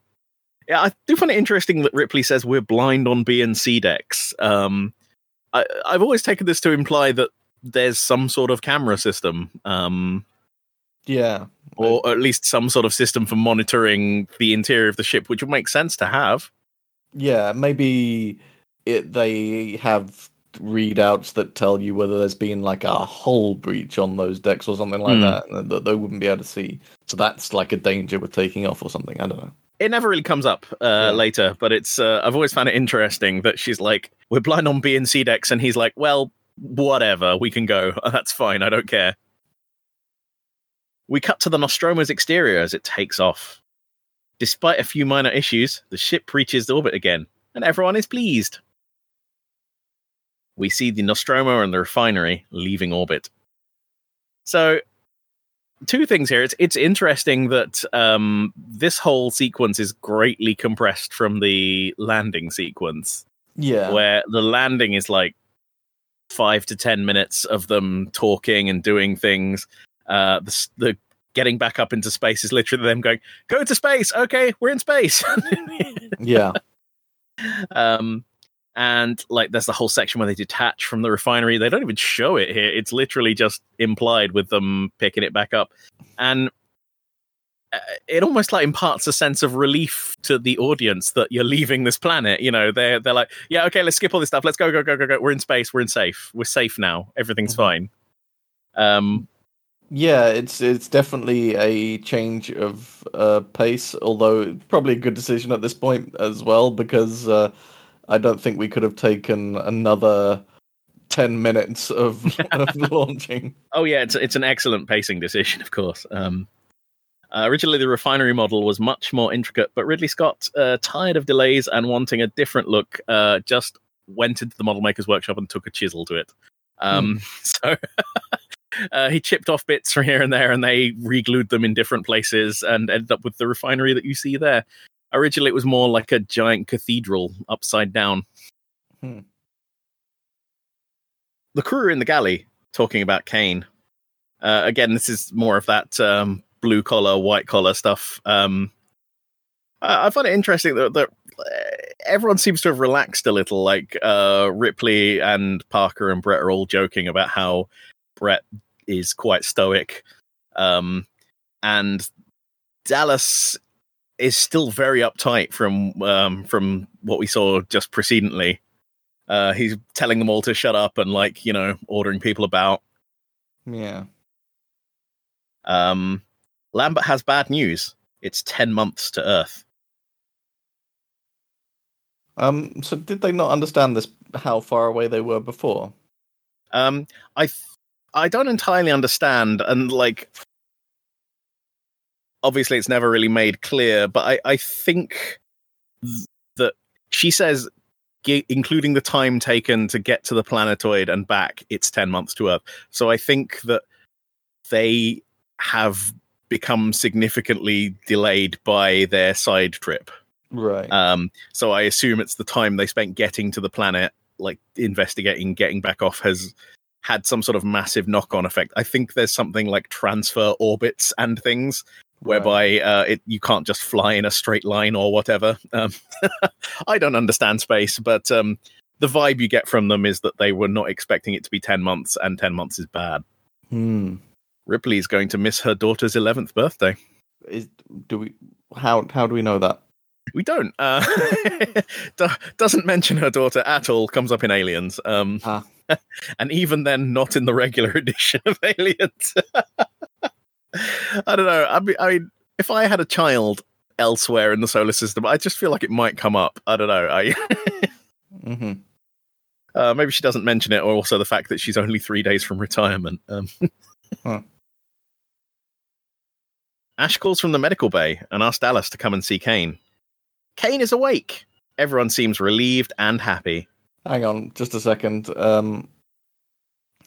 yeah, I do find it interesting that Ripley says we're blind on B and C decks. Um, I, I've always taken this to imply that there's some sort of camera system, um, Yeah. or at least some sort of system for monitoring the interior of the ship, which would make sense to have. Yeah, maybe it they have readouts that tell you whether there's been like a hull breach on those decks or something like Hmm. that that they wouldn't be able to see. So that's like a danger with taking off or something. I don't know. It never really comes up uh, Yeah. later, but it's uh, I've always found it interesting that she's like, "We're blind on B and C decks," and he's like, "Well, whatever, we can go. That's fine. I don't care." We cut to the Nostromo's exterior as it takes off. Despite a few minor issues, the ship reaches orbit again, and everyone is pleased. We see the Nostromo and the refinery leaving orbit. So, two things here. It's it's interesting that um, this whole sequence is greatly compressed from the landing sequence, Yeah. where the landing is like five to ten minutes of them talking and doing things. Uh, the, the getting back up into space is literally them going, "Go to space, okay, we're in space." yeah. um, and like there's the whole section where they detach from the refinery. They don't even show it here. It's literally just implied with them picking it back up, and uh, it almost like imparts a sense of relief to the audience that you're leaving this planet. You know, they're they're like, yeah, okay, let's skip all this stuff. Let's go, go, go, go, go. We're in space. We're in safe. We're safe now. Everything's Mhm. fine. Um, Yeah, it's it's definitely a change of uh, pace, although probably a good decision at this point as well because uh, I don't think we could have taken another ten minutes of, of launching. Oh yeah, it's it's an excellent pacing decision, of course. Um, uh, originally, the refinery model was much more intricate, but Ridley Scott, uh, tired of delays and wanting a different look, uh, just went into the model maker's workshop and took a chisel to it. Um, So uh, he chipped off bits from here and there, and they re-glued them in different places, and ended up with the refinery that you see there. Originally, it was more like a giant cathedral upside down. Hmm. The crew are in the galley talking about Kane. Uh, again, this is more of that um, blue collar, white collar stuff. Um, I, I find it interesting that, that uh, everyone seems to have relaxed a little. Like uh, Ripley and Parker and Brett are all joking about how Brett is quite stoic, um, and Dallas is still very uptight from um, from what we saw just precedently. Uh, he's telling them all to shut up and like you know ordering people about. Yeah. Um, Lambert has bad news. It's ten months to Earth. Um. So did they not understand this? How far away they were before? Um, I th- I don't entirely understand, and like, obviously, it's never really made clear. But I I think th- that she says, gi- including the time taken to get to the planetoid and back, it's ten months to Earth. So I think that they have become significantly delayed by their side trip. Right. Um, so I assume it's the time they spent getting to the planet, like investigating, getting back off, has had some sort of massive knock-on effect. I think there's something like transfer orbits and things whereby uh, it, you can't just fly in a straight line or whatever. Um, I don't understand space, but um, the vibe you get from them is that they were not expecting it to be 10 months, and 10 months is bad. Hmm. Ripley's going to miss her daughter's 11th birthday. Is do we how how do we know that? We don't. Uh, doesn't mention her daughter at all. Comes up in Aliens. Um, Ah. and even then, not in the regular edition of Aliens. I don't know. I mean, I mean, if I had a child elsewhere in the solar system, I just feel like it might come up. I don't know. I hmm uh, maybe she doesn't mention it, or also the fact that she's only three days from retirement. Um, Huh. Ash calls from the medical bay and asks Dallas to come and see Kane. Kane is awake. Everyone seems relieved and happy. Hang on, just a second. Um,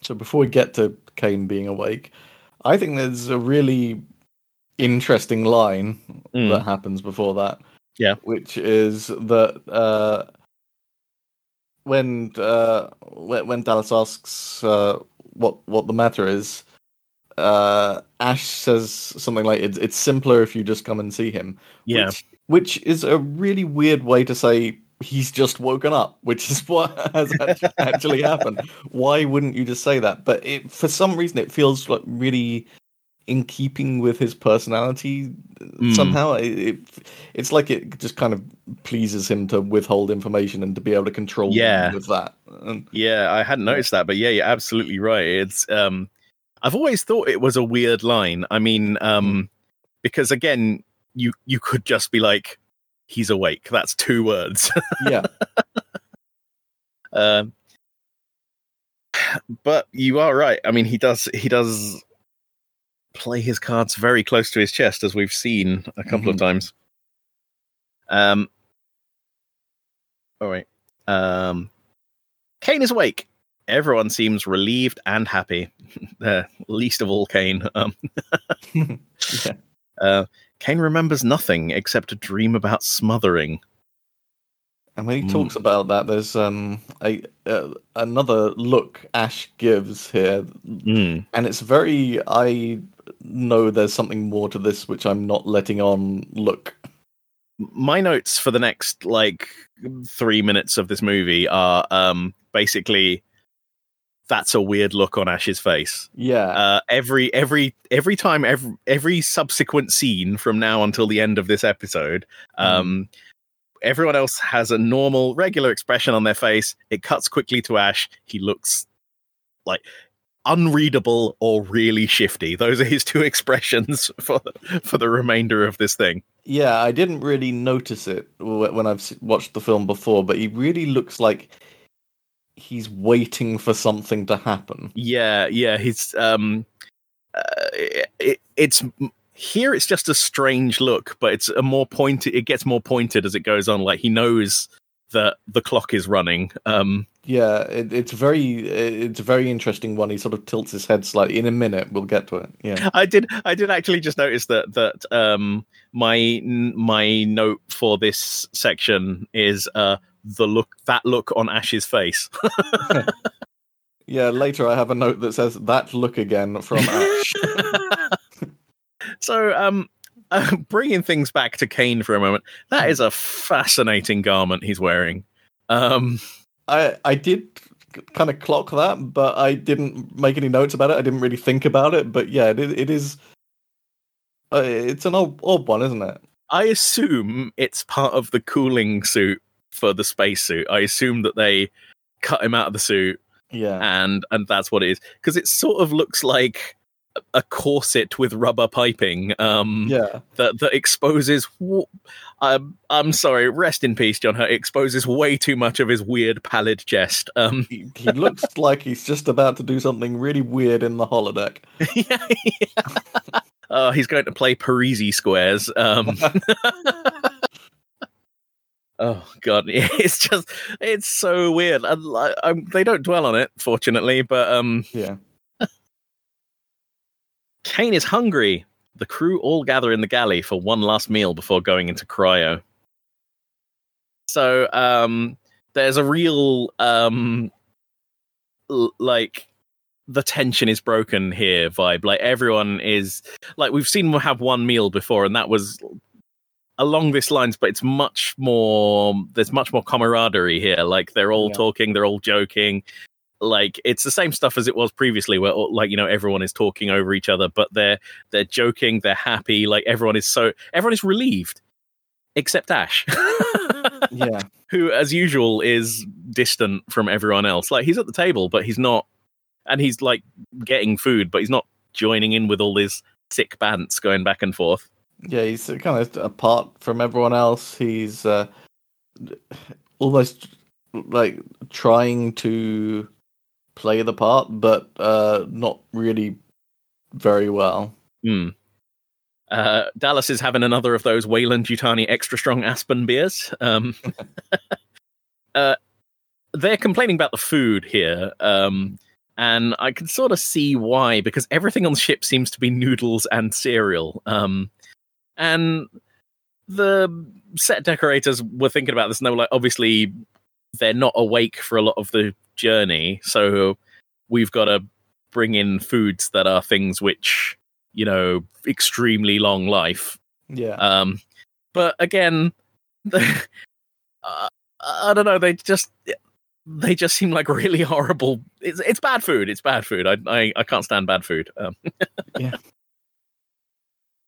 so before we get to Kane being awake, I think there's a really interesting line Mm. that happens before that. Yeah. which is that uh, when uh, when Dallas asks uh, what what the matter is, uh, Ash says something like it's it's simpler if you just come and see him. Yeah. which, which is a really weird way to say he's just woken up, which is what has act- actually happened. Why wouldn't you just say that? But it, for some reason, it feels like really in keeping with his personality Mm. somehow. It, it it's like it just kind of pleases him to withhold information and to be able to control Yeah. with that. And, Yeah, I hadn't noticed that, but yeah, you're absolutely right. It's um I've always thought it was a weird line. I mean, um because again, you you could just be like he's awake. That's two words. yeah, Um but you are right. I mean, he does he does play his cards very close to his chest as we've seen a couple of times. Um all right. Um Kane is awake. Everyone seems relieved and happy. uh, least of all Kane. Um, yeah. uh, Kane remembers nothing except a dream about smothering. And when he Mm. talks about that, there's um a uh, another look Ash gives here, Mm. and it's very I know there's something more to this which I'm not letting on look. My notes for the next like three minutes of this movie are um, basically that's a weird look on Ash's face. Yeah, Uh, every every every time every every subsequent scene from now until the end of this episode um everyone else has a normal regular expression on their face. It cuts quickly to ash. He looks like unreadable or really shifty. Those are his two expressions for for the remainder of this thing. Yeah. I didn't really notice it when I've watched the film before, but he really looks like he's waiting for something to happen. yeah yeah he's um uh, it, it's here it's just a strange look but it's a more pointed it gets more pointed as it goes on like he knows that the clock is running um Yeah, it, it's very it's a very interesting one. He sort of tilts his head slightly. In a minute, we'll get to it. Yeah. i did i did actually just notice that that um my my note for this section is uh the look that look on ash's face Yeah, later I have a note that says that look again from Ash. so um uh, bringing things back to kane for a moment that is a fascinating garment he's wearing um I I did kind of clock that, but I didn't make any notes about it. I didn't really think about it, but yeah, it, it is. Uh, it's an odd, odd one, isn't it? I assume it's part of the cooling suit for the spacesuit. I assume that they cut him out of the suit Yeah. and and that's what it is because it sort of looks like a corset with rubber piping um Yeah. that that exposes I'm I'm sorry rest in peace John Hurt exposes way too much of his weird pallid chest um He, he looks like he's just about to do something really weird in the holodeck. yeah, yeah. Uh, he's going to play Parrises squares. Um, oh god, it's just it's so weird. I, I, I'm- they don't dwell on it, fortunately, but um, Yeah. Kane is hungry. the crew all gather in the galley for one last meal before going into cryo. So um, there's a real um, l- like the tension is broken here vibe. Like everyone is like we've seen them have one meal before, and that was along this lines, but it's much more. There's much more camaraderie here. Like they're all Yeah. talking, they're all joking. Like it's the same stuff as it was previously, where oh, like you know everyone is talking over each other, but they're they're joking, they're happy. Like everyone is so everyone is relieved, except Ash. Yeah. who, as usual, is distant from everyone else. Like he's at the table, but he's not, and he's like getting food, but he's not joining in with all this sick bants going back and forth. Yeah, he's kind of apart from everyone else. He's uh, almost like trying to play the part, but uh, not really very well. Hmm. Uh, Dallas is having another of those Weyland Yutani extra strong Aspen beers. Um, uh, they're complaining about the food here, um, and I can sort of see why because everything on the ship seems to be noodles and cereal. Um, and the set decorators were thinking about this, and they were like, obviously, they're not awake for a lot of the journey, so we've got to bring in foods that are things which you know extremely long life. Yeah, um but again the, uh, i don't know. They just they just seem like really horrible. It's it's bad food. It's bad food. I i, I can't stand bad food. Um, Yeah.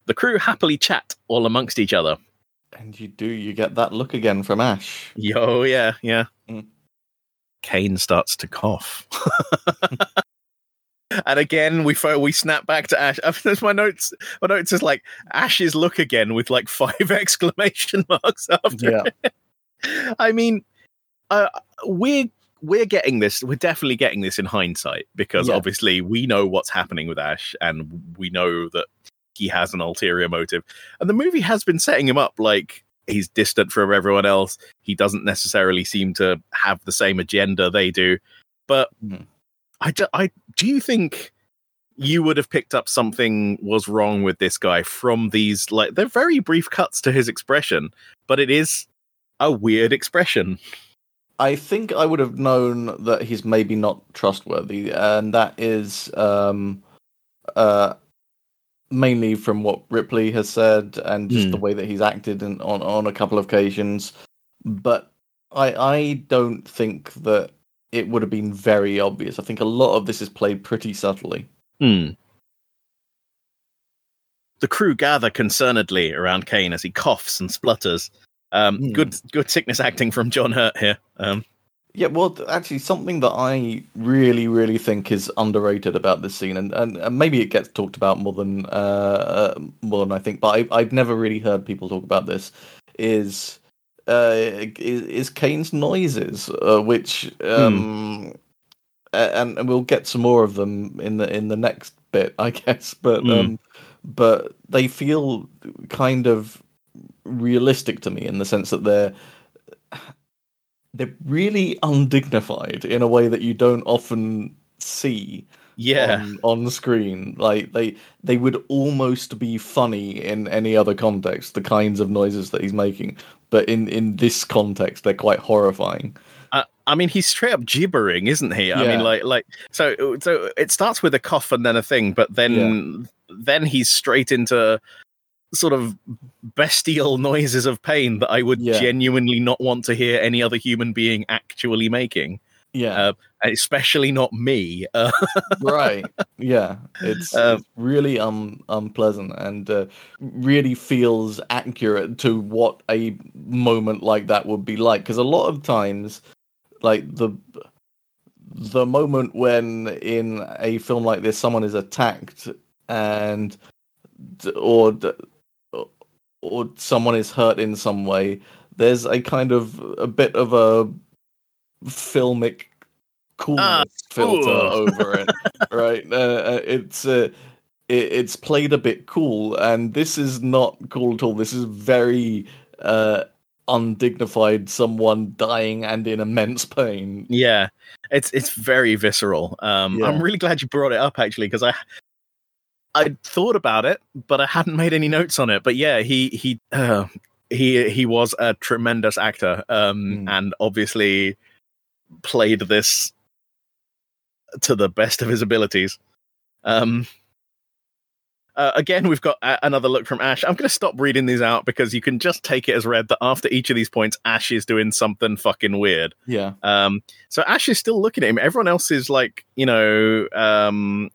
The crew happily chat all amongst each other and you do you get that look again from Ash. yo yeah yeah Mm. kane starts to cough And again, we fo- we snap back to Ash. There's my notes. My notes is like Ash's look again with like five exclamation marks after. Yeah, it. I mean, uh, we're we're getting this. We're definitely getting this in hindsight because Yeah. obviously we know what's happening with Ash, and we know that he has an ulterior motive. And the movie has been setting him up like he's distant from everyone else. He doesn't necessarily seem to have the same agenda they do. But Mhm. I, do, I do you think you would have picked up something was wrong with this guy from these like they're very brief cuts to his expression, but it is a weird expression. I think I would have known that he's maybe not trustworthy, and that is um, uh, mainly from what Ripley has said and just Hmm. the way that he's acted in, on on a couple of occasions. But I I don't think that it would have been very obvious. I think a lot of this is played pretty subtly. Hmm. The crew gather concernedly around Kane as he coughs and splutters. Um, Hmm. Good, good sickness acting from John Hurt here. Um, Yeah, well, actually, something that I really, really think is underrated about this scene, and, and, and maybe it gets talked about more than uh, more than I think, but I, I've never really heard people talk about this. Is uh, is, is Kane's noises, uh, which um, a- and, and we'll get some more of them in the in the next bit, I guess. But Hmm. um, but they feel kind of realistic to me in the sense that they're they're really undignified in a way that you don't often see yeah, on, on screen. Like they they would almost be funny in any other context, the kinds of noises that he's making. But in in this context, they're quite horrifying. I, I mean, he's straight up gibbering, isn't he? I Yeah. mean, like, like so. So it starts with a cough and then a thing, but then then he's straight into sort of bestial noises of pain that I would Yeah. genuinely not want to hear any other human being actually making, Yeah, Uh, especially not me. Uh, right. Yeah, it's, Um, it's really um unpleasant and uh, really feels accurate to what a moment like that would be like. Because a lot of times, like the the moment when in a film like this someone is attacked and or or someone is hurt in some way there's a kind of a bit of a filmic coolness Ah, filter ooh. over it right uh, uh, it's uh, it, it's played a bit cool and this is not cool at all this is very uh undignified someone dying and in immense pain yeah, it's it's very visceral. Um, Yeah. I'm really glad you brought it up actually because I I thought about it, but I hadn't made any notes on it. But yeah, he he uh, he he was a tremendous actor, um, Mm. and obviously played this to the best of his abilities. Um, uh, again, we've got a- another look from Ash. I'm going to stop reading these out because you can just take it as read that after each of these points, Ash is doing something fucking weird. Yeah. Um, so Ash is still looking at him. Everyone else is like, you know, um,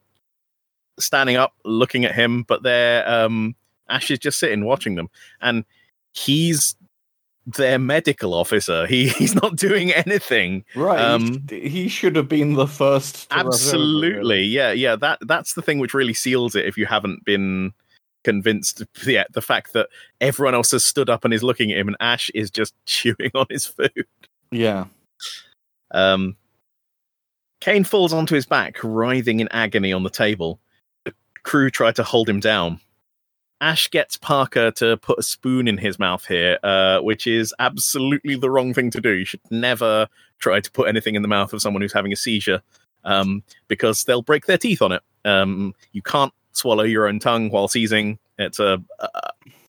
standing up, looking at him, but they're um, Ash is just sitting watching them, and he's their medical officer. He he's not doing anything. Right. Um, he, should have been the first. Absolutely, yeah, yeah. That that's the thing which really seals it. If you haven't been convinced yet, the fact that everyone else has stood up and is looking at him, and Ash is just chewing on his food. Yeah. Um, Kane falls onto his back, writhing in agony on the table. Crew try to hold him down. Ash gets Parker to put a spoon in his mouth here, uh, which is absolutely the wrong thing to do. You should never try to put anything in the mouth of someone who's having a seizure, um, because they'll break their teeth on it. Um, you can't swallow your own tongue while seizing. It's a a,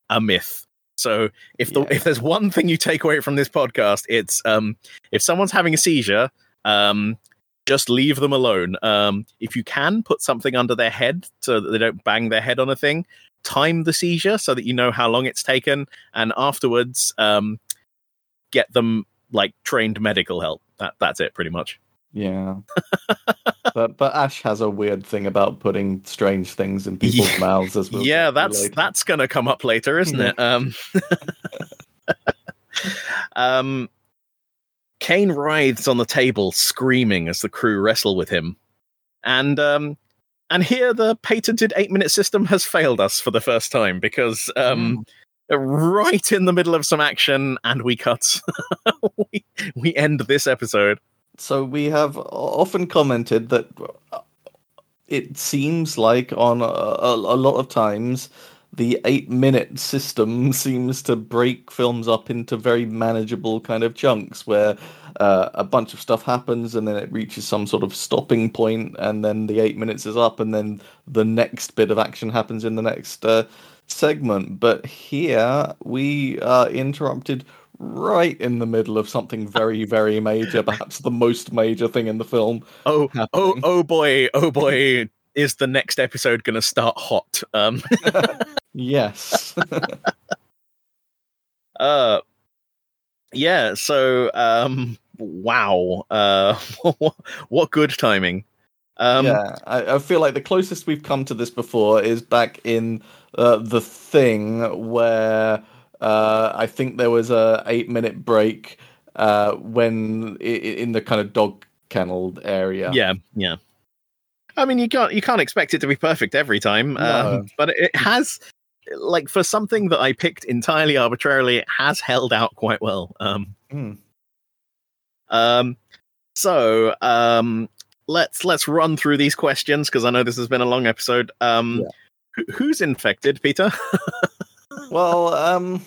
a myth. So if the Yeah. if there's one thing you take away from this podcast, it's um, if someone's having a seizure, um, just leave them alone. Um, if you can, put something under their head so that they don't bang their head on a thing. Time the seizure so that you know how long it's taken, and afterwards, um, get them like trained medical help. That that's it, pretty much. Yeah. but but Ash has a weird thing about putting strange things in people's Yeah. mouths as well. yeah, that's that's gonna come up later, isn't it? Um, um, Kane writhes on the table, screaming as the crew wrestle with him, and um, and here the patented eight-minute system has failed us for the first time because um, right in the middle of some action, and we cut. we we end this episode. So we have often commented that it seems like on a, a, a lot of times the eight minute system seems to break films up into very manageable kind of chunks where uh, a bunch of stuff happens and then it reaches some sort of stopping point and then the eight minutes is up and then the next bit of action happens in the next uh, segment but here we are interrupted right in the middle of something very very major perhaps the most major thing in the film Oh, oh, oh boy, oh boy. Is the next episode going to start hot? Um, yes uh, yeah. So, um, wow. Uh, what good timing. Um, yeah, I, I feel like the closest we've come to this before is back in uh, the thing where uh, I think there was a eight minute break uh, when in the kind of dog kennel area. yeah, yeah. I mean, you can't you can't expect it to be perfect every time, No. um, but it has like for something that I picked entirely arbitrarily, it has held out quite well. Um, Hmm. Um, so um, let's let's run through these questions because I know this has been a long episode. Um, Yeah. who's infected, Peter? Well, um,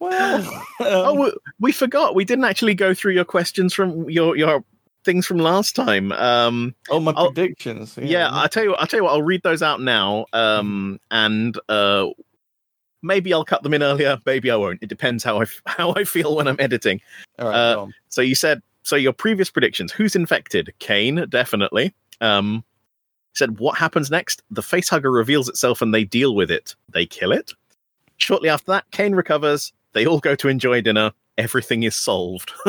well, um, oh, we, we forgot. We didn't actually go through your questions from your your things from last time. Um, oh, my I'll- predictions. yeah, I tell you, I tell you what. I'll read those out now. Um, and uh, maybe I'll cut them in earlier. Maybe I won't. It depends how I f- how I feel when I'm editing. All right, uh. So you said so your previous predictions. Who's infected? Kane, definitely. Um said what happens next? The facehugger reveals itself and they deal with it. They kill it. Shortly after that, Kane recovers. They all go to enjoy dinner. Everything is solved.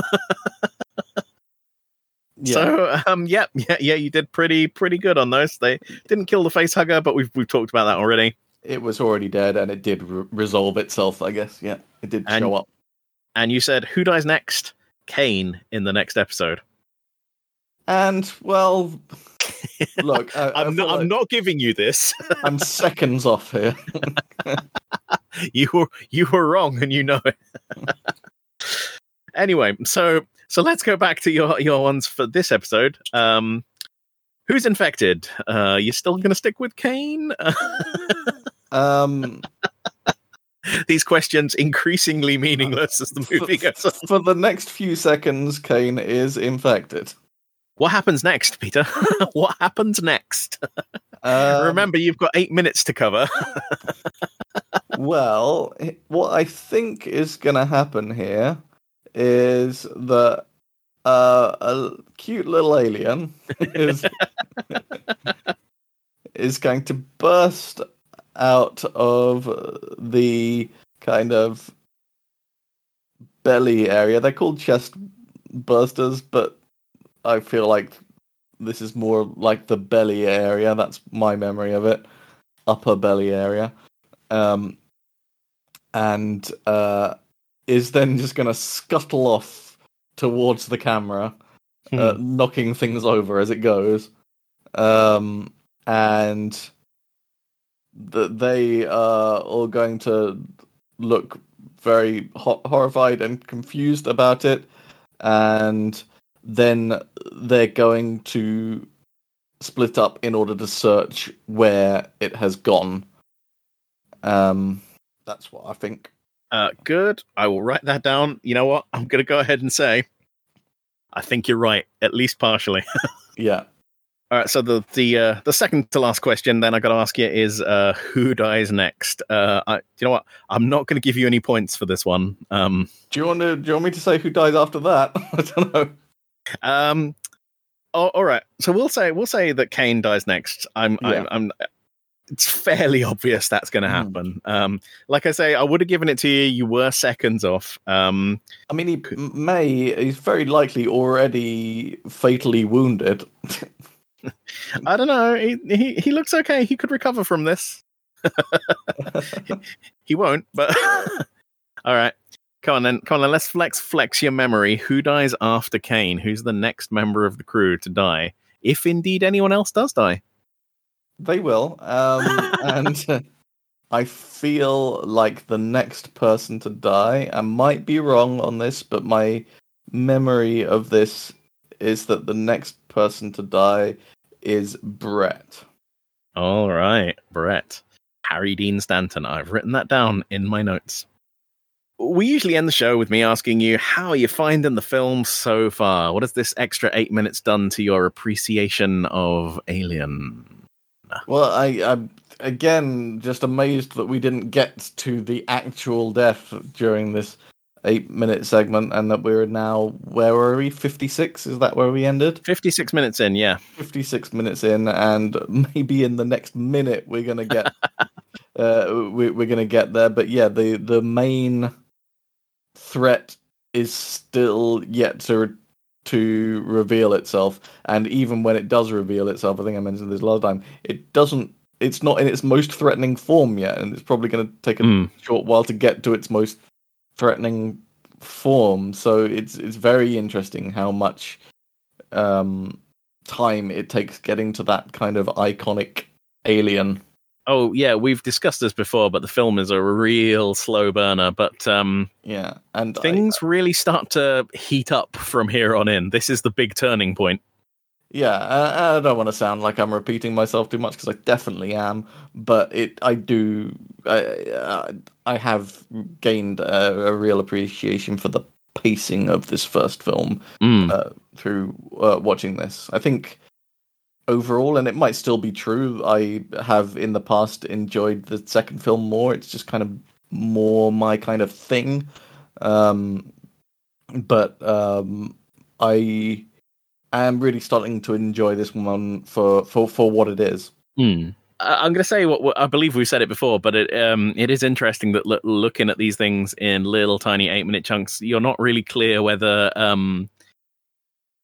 yeah. So um yeah, yeah, yeah, you did pretty pretty good on those. They didn't kill the face hugger, but we've we've talked about that already. it was already dead, and it did re- resolve itself. I guess. Yeah, it did And- show up. And you said who dies next? Kane in the next episode. And well, look, I, feel not I'm not giving you this. I'm seconds off here. you were you were wrong and you know it. Anyway, so so let's go back to your your ones for this episode. Um who's infected? Uh you still going to stick with Kane? Um, These questions increasingly meaningless as the movie goes on. for the next few seconds, Kane is infected. What happens next, Peter? what happens next? Um, Remember, you've got eight minutes to cover. well, what I think is going to happen here is that uh, a cute little alien is is going to burst out of the kind of belly area. They're called chest bursters, but I feel like this is more like the belly area. That's my memory of it. Upper belly area. Um, and uh, is then just going to scuttle off towards the camera, uh, knocking things over as it goes. Um, and th- they are all going to look very ho- horrified and confused about it. And then they're going to split up in order to search where it has gone. Um, that's what I think. Uh, good. I will write that down. You know what? I'm going to go ahead and say, I think you're right, at least partially. Yeah. All right. So the the uh, the second to last question, then I got to ask you is uh, who dies next? Uh, I, do you know what? I'm not going to give you any points for this one. Um, Do you want to? Do you want me to say who dies after that? I don't know. um, oh, all right. So we'll say we'll say that Kane dies next. I'm Yeah. I'm, I'm it's fairly obvious that's going to Hmm. happen. Um, like I say, I would have given it to you. You were seconds off. Um, I mean, he may. He's very likely already fatally wounded. I don't know. He, he he looks okay. He could recover from this. he won't, but all right. Come on then. Come on then. Let's flex flex your memory. Who dies after Kane? Who's the next member of the crew to die? If indeed anyone else does die. They will. Um, and uh, I feel like the next person to die, I might be wrong on this, but my memory of this is that the next person to die is Brett. All right, Brett. Harry Dean Stanton. I've written that down in my notes. We usually end the show with me asking you how are you finding the film so far? What has this extra eight minutes done to your appreciation of Alien? Well, I, I'm again just amazed that we didn't get to the actual death during this eight minute segment and that we're now, where were we? 56? Is that where we ended? 56 minutes in, yeah. 56 minutes in and maybe in the next minute we're gonna get uh we, we're gonna get there but yeah the the main threat is still yet to to reveal itself and even when it does reveal itself i think i mentioned this last time it doesn't it's not in its most threatening form yet and it's probably going to take a Mm. short while to get to its most threatening form so it's it's very interesting how much um time it takes getting to that kind of iconic alien. Oh, yeah, we've discussed this before, but the film is a real slow burner. But um, Yeah, and I- things really start to heat up from here on in. This is the big turning point. yeah, I, I don't want to sound like I'm repeating myself too much because I definitely am, but it I do I uh, I have gained a, a real appreciation for the pacing of this first film Mm. uh, through uh, watching this. I think overall, and it might still be true, I have in the past enjoyed the second film more. It's just kind of more my kind of thing. Um, but um, I am really starting to enjoy this one for, for, for what it is. Hmm. I- I'm going to say what, what I believe we've said it before, but it um it is interesting that loo- looking at these things in little tiny eight minute chunks, you're not really clear whether um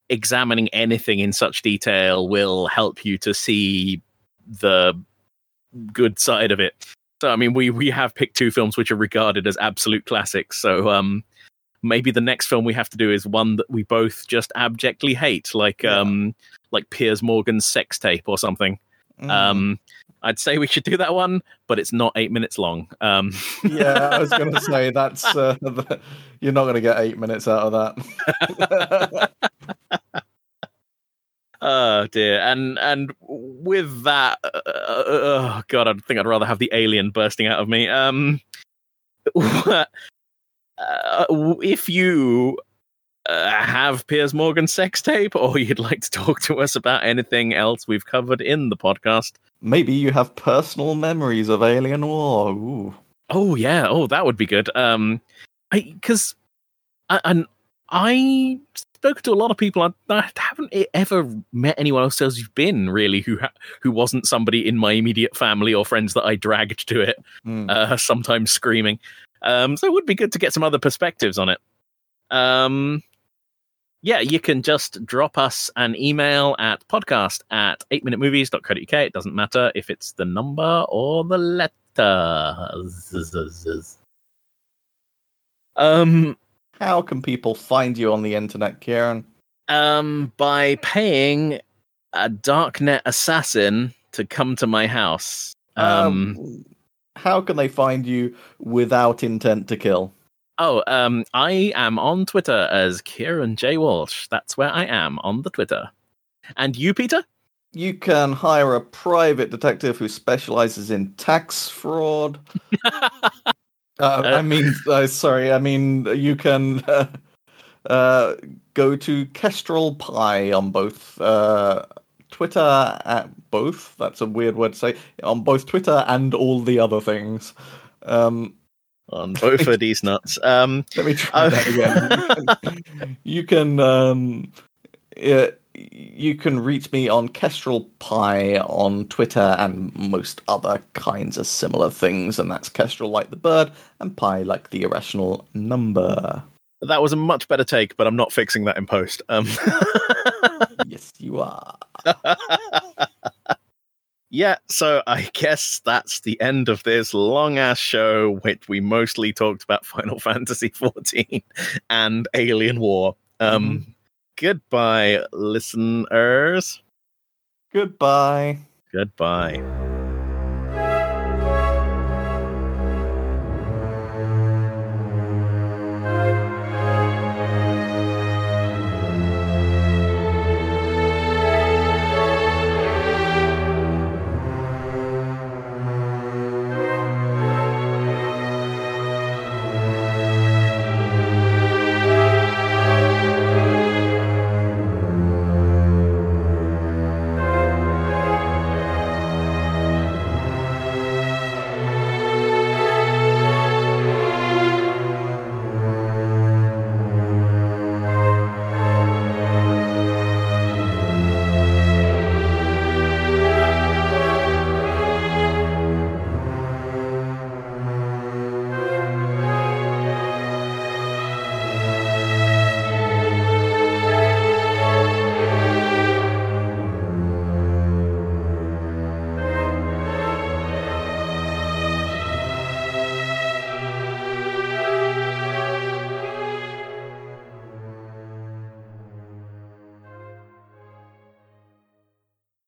examining anything in such detail will help you to see the good side of it. So I mean, we we have picked two films which are regarded as absolute classics. So um maybe the next film we have to do is one that we both just abjectly hate, like Yeah. um like Piers Morgan's sex tape or something. Mm. Um, I'd say we should do that one, but it's not eight minutes long. Um, yeah, I was going to say that's uh, the, you're not going to get eight minutes out of that. oh dear, and and with that, uh, oh god, I think I'd rather have the alien bursting out of me. Um, uh, if you uh, have Piers Morgan sex tape, or you'd like to talk to us about anything else we've covered in the podcast, Maybe you have personal memories of Alien War. Ooh. Oh yeah, oh that would be good. Um, because and I spoke to a lot of people. I, I haven't ever met anyone else as you've been really who ha- who wasn't somebody in my immediate family or friends that I dragged to it, Mm. uh, sometimes screaming. Um, so it would be good to get some other perspectives on it. Um, yeah, you can just drop us an email at podcast at 8minutemovies.co.uk. It doesn't matter if it's the number or the letter. Um, How can people find you on the internet, Kieran? um, by paying a darknet assassin to come to my house. Um, Um, how can they find you without intent to kill? Oh, um, I am on Twitter as Kieran J Walsh. That's where I am on the Twitter. And you, Peter? You can hire a private detective who specializes in tax fraud. Uh, I mean, uh, sorry, I mean, you can uh, uh, go to Kestrel Pi on both uh, Twitter, at both, that's a weird word to say, on both Twitter and all the other things. Um, on both of these nuts. Um, let me try Oh. that again. You can, um, yeah, you can reach me on Kestrel Pi on Twitter and most other kinds of similar things, and that's Kestrel like the bird and Pi like the irrational number. that was a much better take, but I'm not fixing that in post. Um, yes, you are. yeah, so I guess that's the end of this long ass show, which we mostly talked about Final Fantasy XIV and Alien War. Um, Goodbye, listeners. Goodbye. Goodbye.